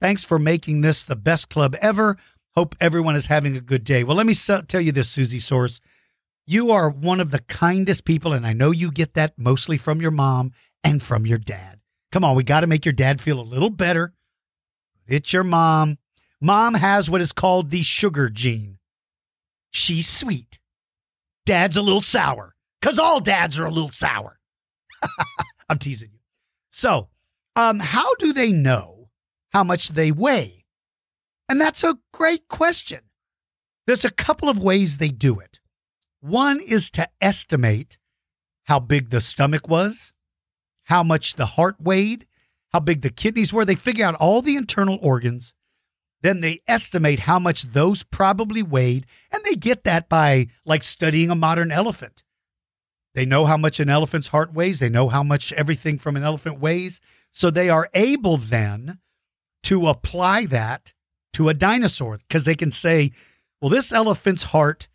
Thanks for making this the best club ever. Hope everyone is having a good day. Well, let me tell you this, Susie Soros. You are one of the kindest people, and I know you get that mostly from your mom and from your dad. Come on, we got to make your dad feel a little better it's your mom. Mom has what is called the sugar gene. She's sweet. Dad's a little sour because all dads are a little sour. I'm teasing you. So, um, how do they know how much they weigh? And that's a great question. There's a couple of ways they do it. One is to estimate how big the stomach was, how much the heart weighed, how big the kidneys were. They figure out all the internal organs. Then they estimate how much those probably weighed. And they get that by like studying a modern elephant. They know how much an elephant's heart weighs. They know how much everything from an elephant weighs. So they are able then to apply that to a dinosaur because they can say, well, this elephant's heart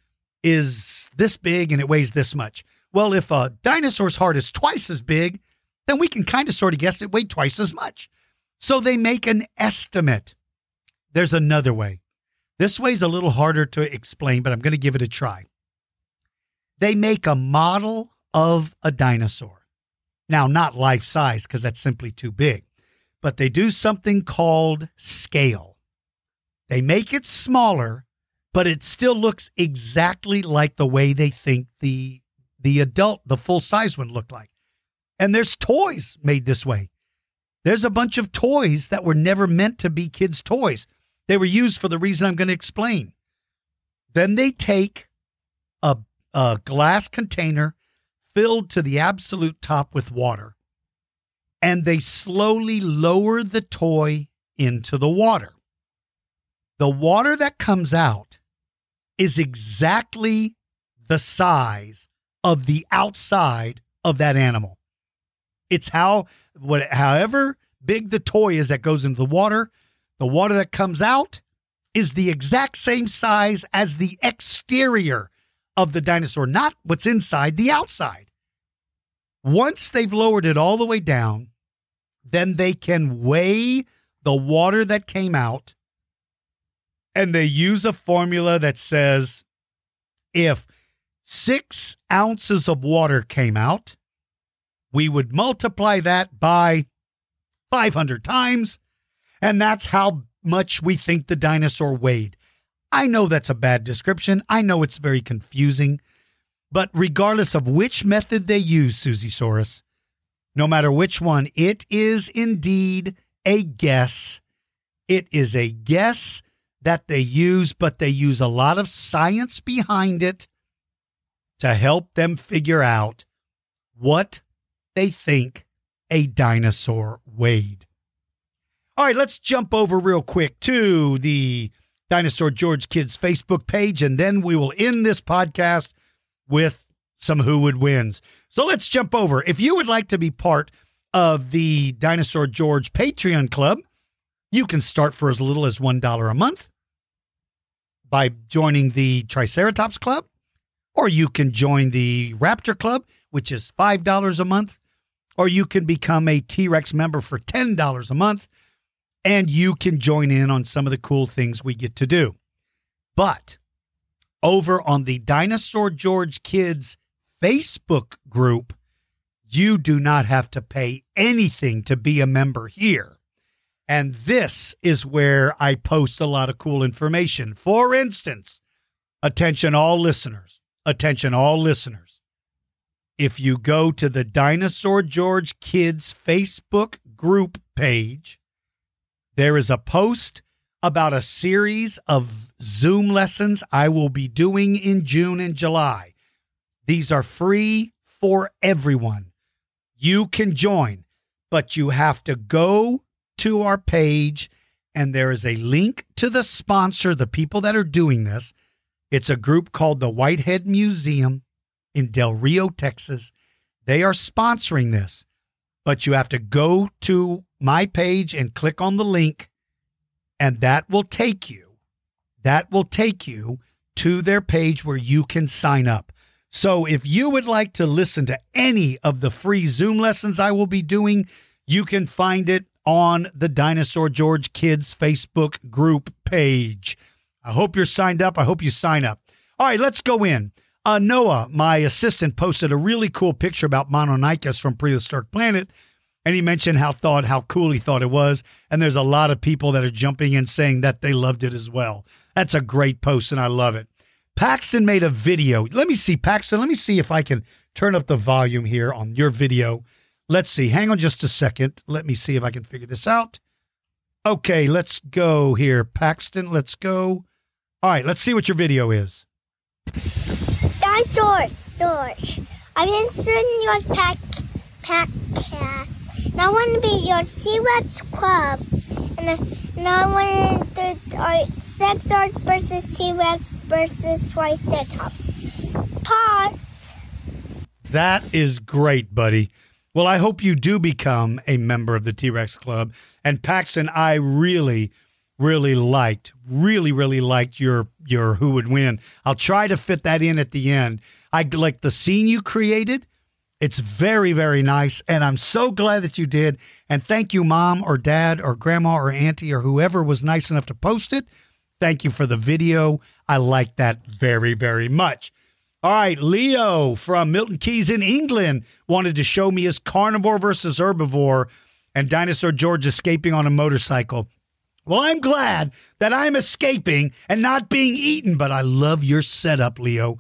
is this big and it weighs this much. Well, if a dinosaur's heart is twice as big, then we can kind of sort of guess it weighed twice as much. So they make an estimate. There's another way. This way is a little harder to explain, but I'm going to give it a try. They make a model of a dinosaur. Now, not life size because that's simply too big, but they do something called scale. They make it smaller, but it still looks exactly like the way they think the the adult, the full size one looked like. And there's toys made this way. There's a bunch of toys that were never meant to be kids' toys. They were used for the reason I'm going to explain. Then they take a, a glass container filled to the absolute top with water and they slowly lower the toy into the water. The water that comes out is exactly the size of the outside of that animal. It's how what however big the toy is that goes into the water, the water that comes out is the exact same size as the exterior of the dinosaur, not what's inside, the outside. Once they've lowered it all the way down, then they can weigh the water that came out and they use a formula that says if six ounces of water came out, we would multiply that by 500 times and that's how much we think the dinosaur weighed. I know that's a bad description. I know it's very confusing. But regardless of which method they use, Susie Soros, no matter which one, it is indeed a guess. It is a guess that they use, but they use a lot of science behind it to help them figure out what they think a dinosaur weighed. All right, let's jump over real quick to the Dinosaur George Kids Facebook page, and then we will end this podcast with some Who Would Wins. So let's jump over. If you would like to be part of the Dinosaur George Patreon Club, you can start for as little as $1 a month by joining the Triceratops Club, or you can join the Raptor Club, which is $5 a month, or you can become a T Rex member for $10 a month and you can join in on some of the cool things we get to do. But over on the Dinosaur George Kids Facebook group, you do not have to pay anything to be a member here. And this is where I post a lot of cool information. For instance, attention all listeners, attention all listeners. If you go to the Dinosaur George Kids Facebook group page, there is a post about a series of Zoom lessons I will be doing in June and July. These are free for everyone. You can join, but you have to go to our page and there is a link to the sponsor, the people that are doing this. It's a group called the Whitehead Museum in Del Rio, Texas. They are sponsoring this, but you have to go to my page and click on the link, and that will take you, that will take you to their page where you can sign up. So if you would like to listen to any of the free Zoom lessons I will be doing, you can find it on the Dinosaur George Kids Facebook group page. I hope you're signed up. I hope you sign up. All right, let's go in. Uh, Noah, my assistant, posted a really cool picture about Mononykus from Prehistoric Planet and he mentioned how thought how cool he thought it was. And there's a lot of people that are jumping in saying that they loved it as well. That's a great post and i love it. Paxton made a video. Let me see paxton let me see if i can turn up the volume here on your video. Let's see hang on just a second. Let me see if i can figure this out. Okay let's go here paxton let's go. All right let's see what your video is dinosaurs george i'm in your pack pack podcast I want to be your T-Rex club. And, and I want to do uh, our Sexars versus T-Rex versus Triceratops. Pause. That is great, buddy. Well, I hope you do become a member of the T Rex Club. And Paxton, I really, really liked, really, really liked your your who would win. I'll try to fit that in at the end. I like the scene you created. It's very, very nice, and I'm so glad that you did. And thank you, mom or dad or grandma or auntie or whoever was nice enough to post it. Thank you for the video. I like that very, very much. All right, Leo from Milton Keynes in England wanted to show me his carnivore versus herbivore and Dinosaur George escaping on a motorcycle. Well, I'm glad that I'm escaping and not being eaten, but I love your setup, Leo.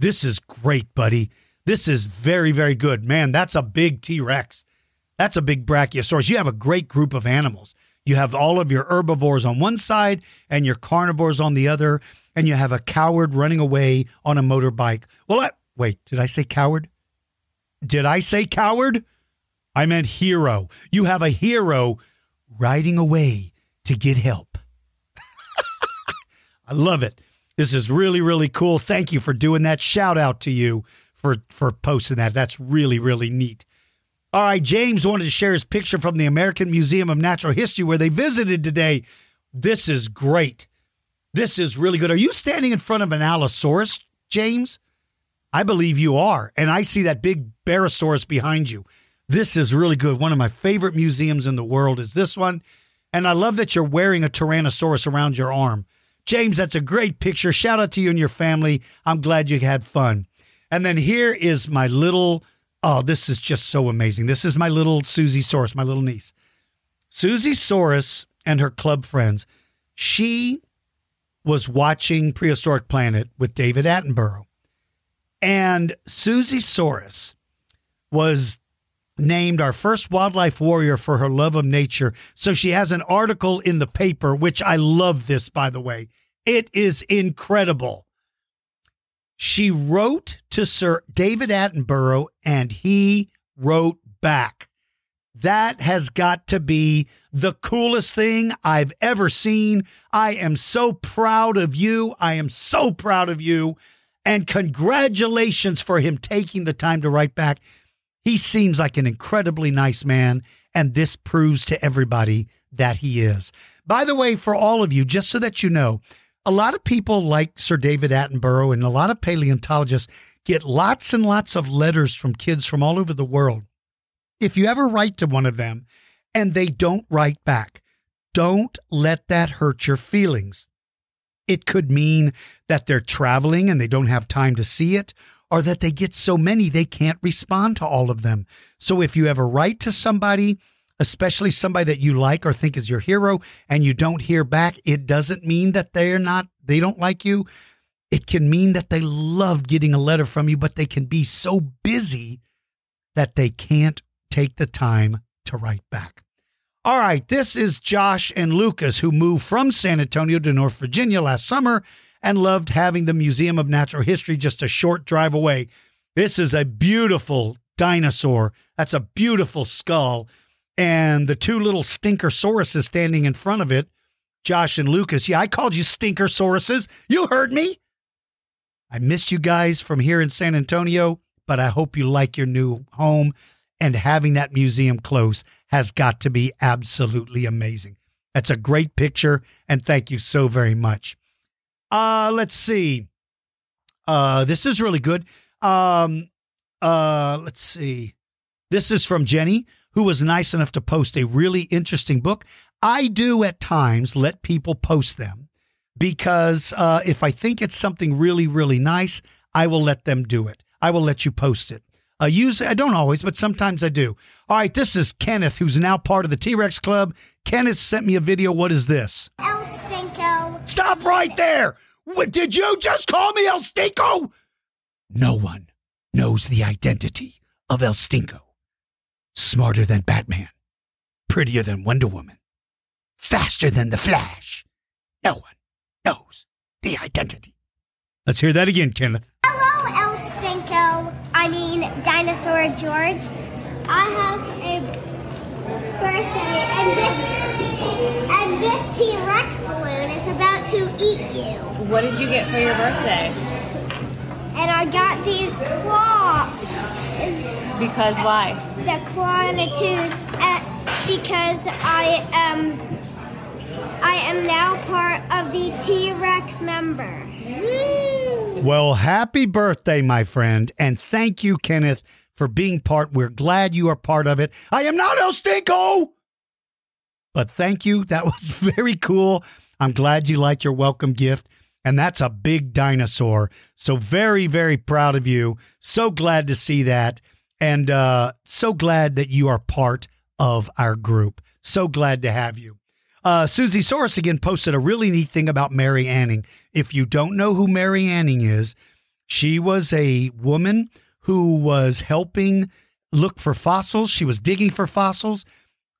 This is great, buddy. This is very, very good. Man, that's a big T Rex. That's a big Brachiosaurus. You have a great group of animals. You have all of your herbivores on one side and your carnivores on the other, and you have a coward running away on a motorbike. Well, I, wait, did I say coward? Did I say coward? I meant hero. You have a hero riding away to get help. I love it. This is really, really cool. Thank you for doing that. Shout out to you for for posting that. That's really, really neat. All right, James wanted to share his picture from the American Museum of Natural History where they visited today. This is great. This is really good. Are you standing in front of an Allosaurus, James? I believe you are. And I see that big Barosaurus behind you. This is really good. One of my favorite museums in the world is this one. And I love that you're wearing a Tyrannosaurus around your arm. James, that's a great picture. Shout out to you and your family. I'm glad you had fun. And then here is my little Oh, this is just so amazing. This is my little Susie Soros, my little niece. Susie Soros and her club friends, she was watching Prehistoric Planet with David Attenborough. And Susie Soros was named our first wildlife warrior for her love of nature. So she has an article in the paper, which I love this, by the way. It is incredible. She wrote to Sir David Attenborough and he wrote back. That has got to be the coolest thing I've ever seen. I am so proud of you. I am so proud of you. And congratulations for him taking the time to write back. He seems like an incredibly nice man, and this proves to everybody that he is. By the way, for all of you, just so that you know, a lot of people like Sir David Attenborough and a lot of paleontologists get lots and lots of letters from kids from all over the world. If you ever write to one of them and they don't write back, don't let that hurt your feelings. It could mean that they're traveling and they don't have time to see it, or that they get so many they can't respond to all of them. So if you ever write to somebody especially somebody that you like or think is your hero and you don't hear back, it doesn't mean that they're not, they don't like you. It can mean that they love getting a letter from you, but they can be so busy that they can't take the time to write back. All right, this is Josh and Lucas who moved from San Antonio to North Virginia last summer and loved having the Museum of Natural History just a short drive away. This is a beautiful dinosaur. That's a beautiful skull and the two little stinker sauruses standing in front of it, Josh and Lucas. Yeah, I called you stinker sauruses. You heard me. I missed you guys from here in San Antonio, but I hope you like your new home. And having that museum close has got to be absolutely amazing. That's a great picture, and thank you so very much. Uh, let's see. Uh, this is really good. Um, uh, let's see. This is from Jenny who was nice enough to post a really interesting book. I do at times let people post them because uh, if I think it's something really, really nice, I will let them do it. I will let you post it. Uh, use I don't always, but sometimes I do. All right, this is Kenneth, who's now part of the T Rex Club. Kenneth sent me a video. What is this? Stop right there. Did you just call me El Stinko? No one knows the identity of El Stinko smarter than Batman, prettier than Wonder Woman, faster than the Flash. No one knows the identity. Let's hear that again, Kenneth. Hello, El Stinko. I mean, Dinosaur George. I have a birthday, and this What did you get for your birthday? And I got these claws. Because why? the Clonitude uh, because I am I am now part of the T Rex member. Well, happy birthday, my friend. And thank you, Kenneth, for being part. We're glad you are part of it. I am not El Stinko, but thank you. That was very cool. I'm glad you liked your welcome gift. And that's a big dinosaur. So very, very proud of you. So glad to see that. And uh, so glad that you are part of our group. So glad to have you. Uh, Susie Soros again posted a really neat thing about Mary Anning. If you don't know who Mary Anning is, she was a woman who was helping look for fossils. She was digging for fossils,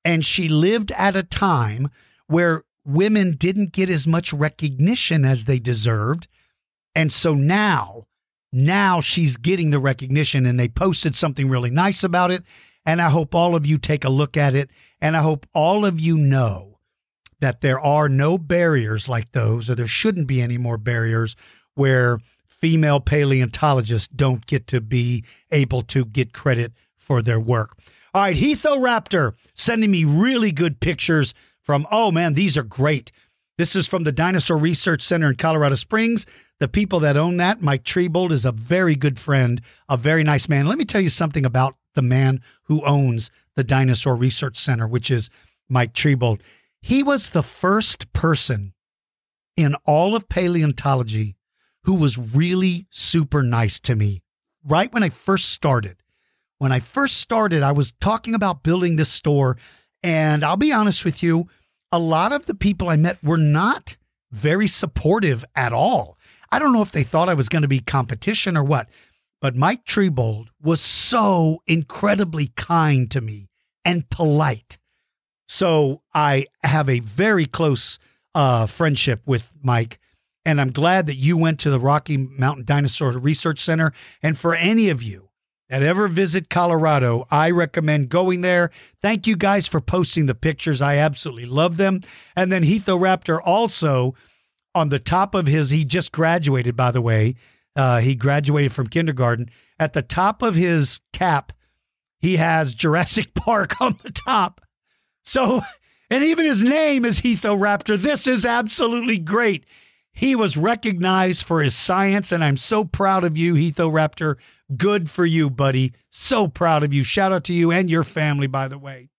and she lived at a time where women didn't get as much recognition as they deserved. And so now, now she's getting the recognition, and they posted something really nice about it. And I hope all of you take a look at it. And I hope all of you know that there are no barriers like those, or there shouldn't be any more barriers where female paleontologists don't get to be able to get credit for their work. All right, Raptor sending me really good pictures from, oh man, these are great. This is from the Dinosaur Resource Center in Colorado Springs. The people that own that, Mike Triebold, is a very good friend, a very nice man. Let me tell you something about the man who owns the Dinosaur Resource Center, which is Mike Triebold. He was the first person in all of paleontology who was really super nice to me right when I first started. When I first started, I was talking about building this store. And I'll be honest with you, a lot of the people I met were not very supportive at all. I don't know if they thought I was going to be competition or what, but Mike Triebold was so incredibly kind to me and polite. So I have a very close uh, friendship with Mike. And I'm glad that you went to the Rocky Mountain Dinosaur Resource Center. And for any of you that ever visit Colorado, I recommend going there. Thank you guys for posting the pictures. I absolutely love them. And then Raptor also on the top of his, he just graduated, by the way. Uh, he graduated from kindergarten. At the top of his cap, he has Jurassic Park on the top. So, and even his name is Raptor. This is absolutely great. He was recognized for his science, and I'm so proud of you, Raptor. Good for you, buddy. So proud of you. Shout out to you and your family, by the way.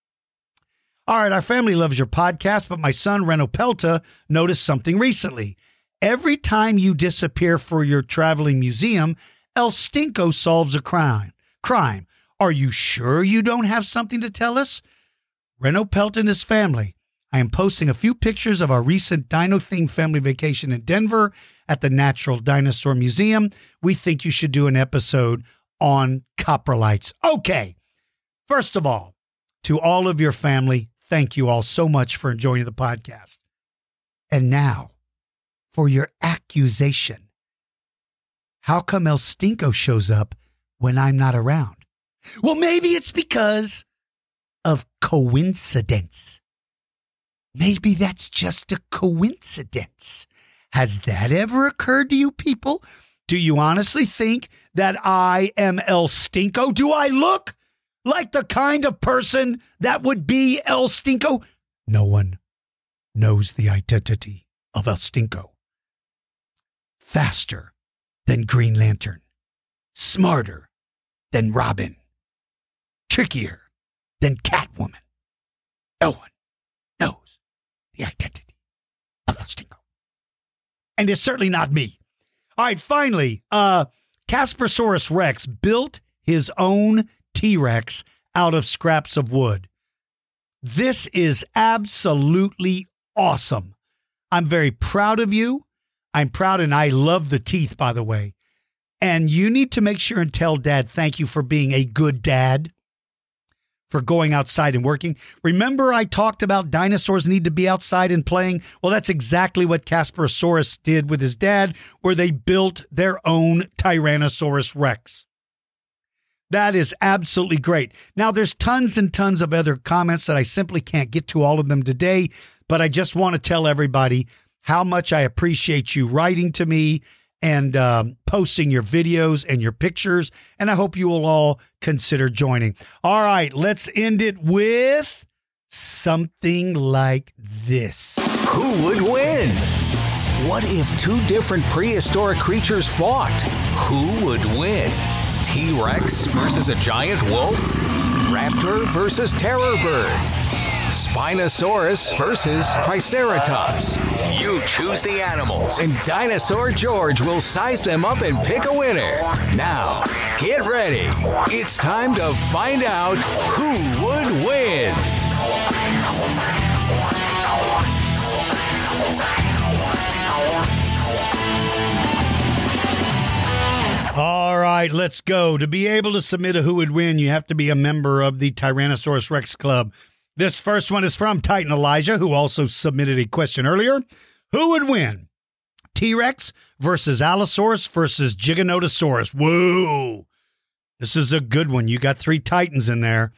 All right, our family loves your podcast, but my son, Reno Pelta, noticed something recently. Every time you disappear for your traveling museum, El Stinko solves a crime. Crime. Are you sure you don't have something to tell us? Reno Pelt and his family. I am posting a few pictures of our recent dino themed family vacation in Denver at the Natural Dinosaur Museum. We think you should do an episode on coprolites. Okay. First of all, to all of your family, thank you all so much for enjoying the podcast. And now, for your accusation. How come El Stinko shows up when I'm not around? Well, maybe it's because of coincidence. Maybe that's just a coincidence. Has that ever occurred to you people? Do you honestly think that I am El Stinko? Do I look like the kind of person that would be El Stinko? No one knows the identity of El Stinko. Faster than Green Lantern, smarter than Robin, trickier than Catwoman. No one knows the identity of El Stinko. And it's certainly not me. All right, finally, uh, Caspersaurus Rex built his own T Rex out of scraps of wood. This is absolutely awesome. I'm very proud of you. I'm proud and I love the teeth, by the way. And you need to make sure and tell dad thank you for being a good dad for going outside and working. Remember, I talked about dinosaurs need to be outside and playing? Well, that's exactly what Casperosaurus did with his dad, where they built their own Tyrannosaurus Rex. That is absolutely great. Now, there's tons and tons of other comments that I simply can't get to all of them today, but I just want to tell everybody how much I appreciate you writing to me and um, posting your videos and your pictures. And I hope you will all consider joining. All right, let's end it with something like this. Who would win? What if two different prehistoric creatures fought? Who would win? T Rex versus a giant wolf? Raptor versus terror bird? Spinosaurus versus Triceratops? You choose the animals, and Dinosaur George will size them up and pick a winner. Now, get ready. It's time to find out who would win. All right, let's go. To be able to submit a who would win, you have to be a member of the Tyrannosaurus Rex Club. This first one is from Titan Elijah, who also submitted a question earlier. Who would win? T Rex versus Allosaurus versus Giganotosaurus. Whoa. This is a good one. You got three Titans in there.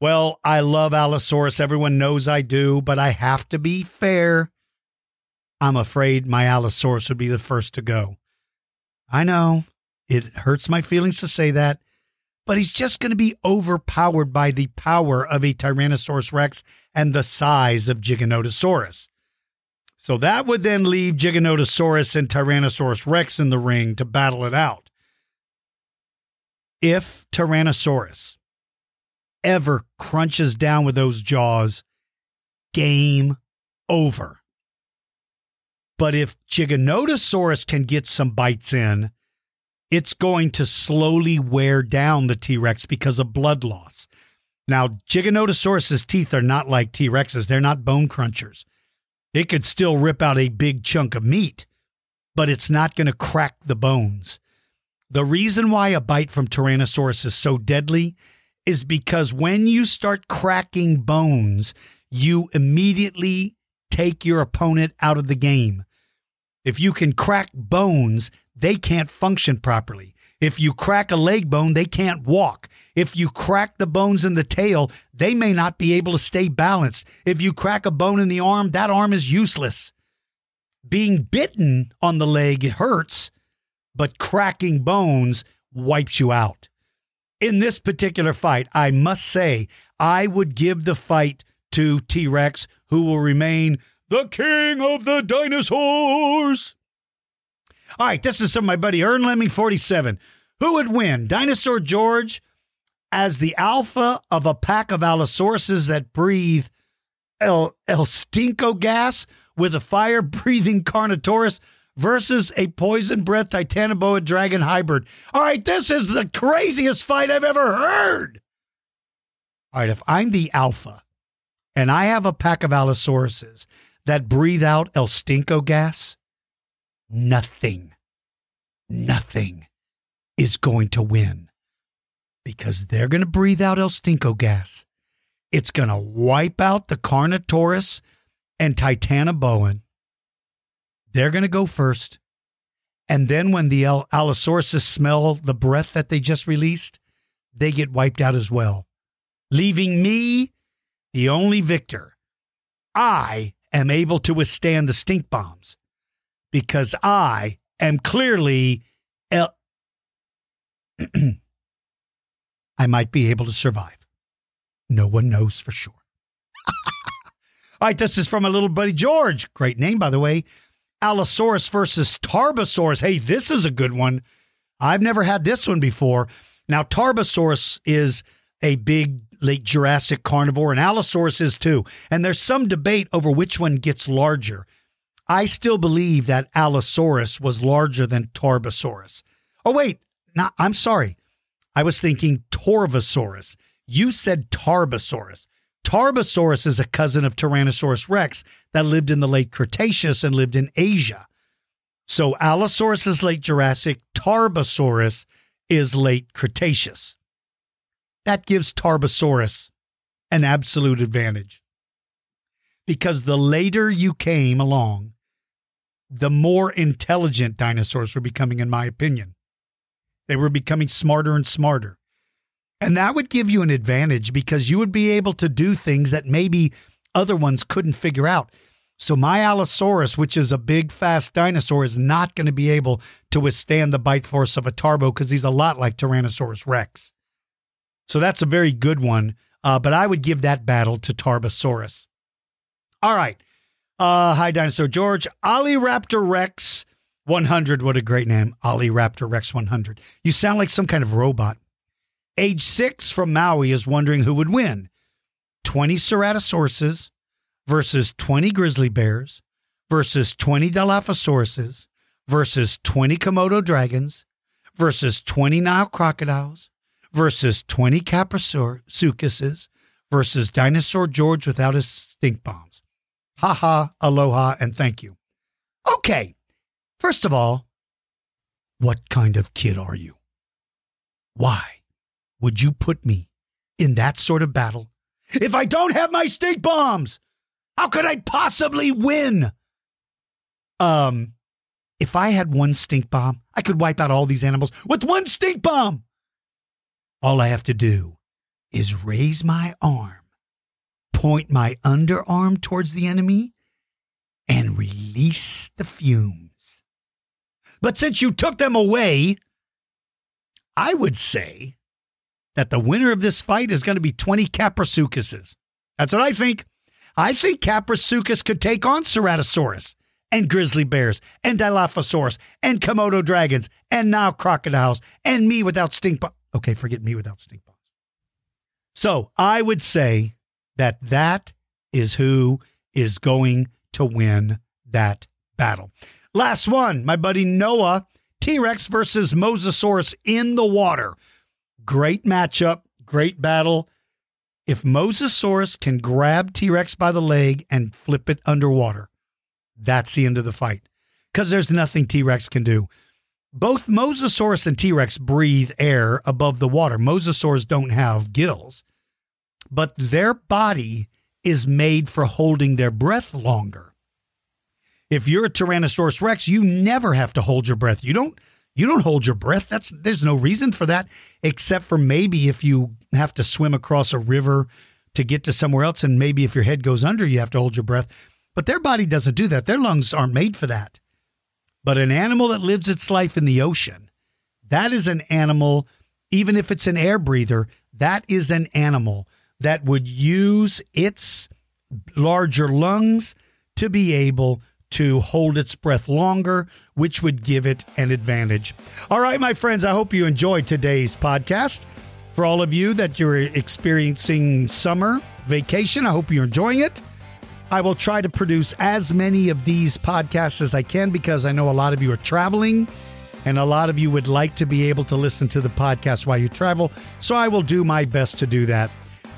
Well, I love Allosaurus. Everyone knows I do, but I have to be fair. I'm afraid my Allosaurus would be the first to go. I know it hurts my feelings to say that, but he's just going to be overpowered by the power of a Tyrannosaurus Rex and the size of Giganotosaurus. So that would then leave Giganotosaurus and Tyrannosaurus Rex in the ring to battle it out. If Tyrannosaurus ever crunches down with those jaws, game over. But if Giganotosaurus can get some bites in, it's going to slowly wear down the T Rex because of blood loss. Now, Giganotosaurus's teeth are not like T Rex's, they're not bone crunchers. It could still rip out a big chunk of meat, but it's not going to crack the bones. The reason why a bite from Tyrannosaurus is so deadly is because when you start cracking bones, you immediately take your opponent out of the game. If you can crack bones, they can't function properly. If you crack a leg bone, they can't walk. If you crack the bones in the tail, they may not be able to stay balanced. If you crack a bone in the arm, that arm is useless. Being bitten on the leg, hurts, but cracking bones wipes you out. In this particular fight, I must say, I would give the fight to T Rex, who will remain the king of the dinosaurs. All right, this is from my buddy Ern Lemming 47. Who would win? Dinosaur George as the alpha of a pack of Allosauruses that breathe El, El Stinko gas with a fire breathing Carnotaurus versus a poison breath Titanoboa dragon hybrid. All right, this is the craziest fight I've ever heard. All right, if I'm the alpha and I have a pack of Allosauruses that breathe out El Stinko gas, nothing, nothing is going to win because they're going to breathe out El Stinko gas. It's going to wipe out the Carnotaurus and Titanoboan. They're going to go first. And then when the Al- Allosaurus smell the breath that they just released, they get wiped out as well, leaving me the only victor. I am able to withstand the stink bombs because I am clearly el- I might be able to survive. No one knows for sure. All right, this is from a little buddy George. Great name, by the way. Allosaurus versus Tarbosaurus. Hey, this is a good one. I've never had this one before. Now, Tarbosaurus is a big late Jurassic carnivore, and Allosaurus is too. And there's some debate over which one gets larger. I still believe that Allosaurus was larger than Tarbosaurus. Oh, wait, no, I'm sorry. I was thinking Torvosaurus. You said Tarbosaurus. Tarbosaurus is a cousin of Tyrannosaurus rex that lived in the late Cretaceous and lived in Asia. So Allosaurus is late Jurassic, Tarbosaurus is late Cretaceous. That gives Tarbosaurus an absolute advantage. Because the later you came along, the more intelligent dinosaurs were becoming, in my opinion. They were becoming smarter and smarter. And that would give you an advantage because you would be able to do things that maybe other ones couldn't figure out. So my Allosaurus, which is a big, fast dinosaur, is not going to be able to withstand the bite force of a Tarbo because he's a lot like Tyrannosaurus Rex. So that's a very good one. Uh, but I would give that battle to Tarbosaurus. All right. Uh, hi, Dinosaur George. Raptor Rex 100. What a great name. Raptor Rex 100. You sound like some kind of robot. Age six from Maui is wondering who would win 20 Ceratosauruses versus 20 grizzly bears versus 20 Dilophosauruses versus 20 Komodo dragons versus 20 Nile crocodiles versus 20 Kaprosuchuses versus Dinosaur George without his stink bombs. Ha ha, aloha, and thank you. Okay, first of all, what kind of kid are you? Why would you put me in that sort of battle if I don't have my stink bombs? How could I possibly win? Um, if I had one stink bomb, I could wipe out all these animals with one stink bomb. All I have to do is raise my arm, point my underarm towards the enemy, and release the fumes. But since you took them away, I would say that the winner of this fight is going to be 20 Kaprosuchuses. That's what I think. I think Kaprosuchus could take on Ceratosaurus and grizzly bears and Dilophosaurus and Komodo dragons and now crocodiles and me without stink bomb. Okay, forget me without stink bombs. So I would say that that is who is going to win that battle. Last one, my buddy Noah, T Rex versus Mosasaurus in the water. Great matchup, great battle. If Mosasaurus can grab T Rex by the leg and flip it underwater, that's the end of the fight because there's nothing T Rex can do. Both Mosasaurus and T Rex breathe air above the water. Mosasaurs don't have gills, but their body is made for holding their breath longer. If you're a Tyrannosaurus Rex, you never have to hold your breath. You don't you don't hold your breath. That's there's no reason for that except for maybe if you have to swim across a river to get to somewhere else and maybe if your head goes under you have to hold your breath. But their body doesn't do that. Their lungs aren't made for that. But an animal that lives its life in the ocean, that is an animal, even if it's an air breather, that is an animal that would use its larger lungs to be able to hold its breath longer, which would give it an advantage. All right, my friends, I hope you enjoyed today's podcast. For all of you that you're experiencing summer vacation, I hope you're enjoying it. I will try to produce as many of these podcasts as I can because I know a lot of you are traveling and a lot of you would like to be able to listen to the podcast while you travel. So I will do my best to do that.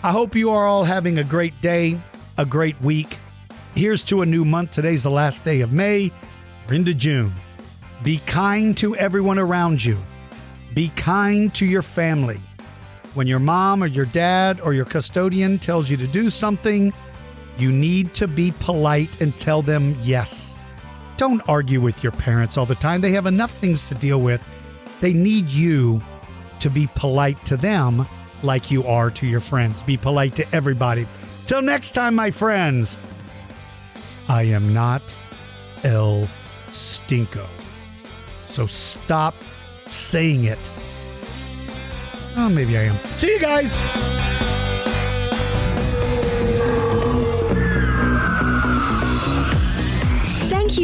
I hope you are all having a great day, a great week. Here's to a new month. Today's the last day of May. We're into June. Be kind to everyone around you. Be kind to your family. When your mom or your dad or your custodian tells you to do something, you need to be polite and tell them yes. Don't argue with your parents all the time. They have enough things to deal with. They need you to be polite to them like you are to your friends. Be polite to everybody. Till next time, my friends, I am not El Stinko. So stop saying it. Oh, maybe I am. See you guys.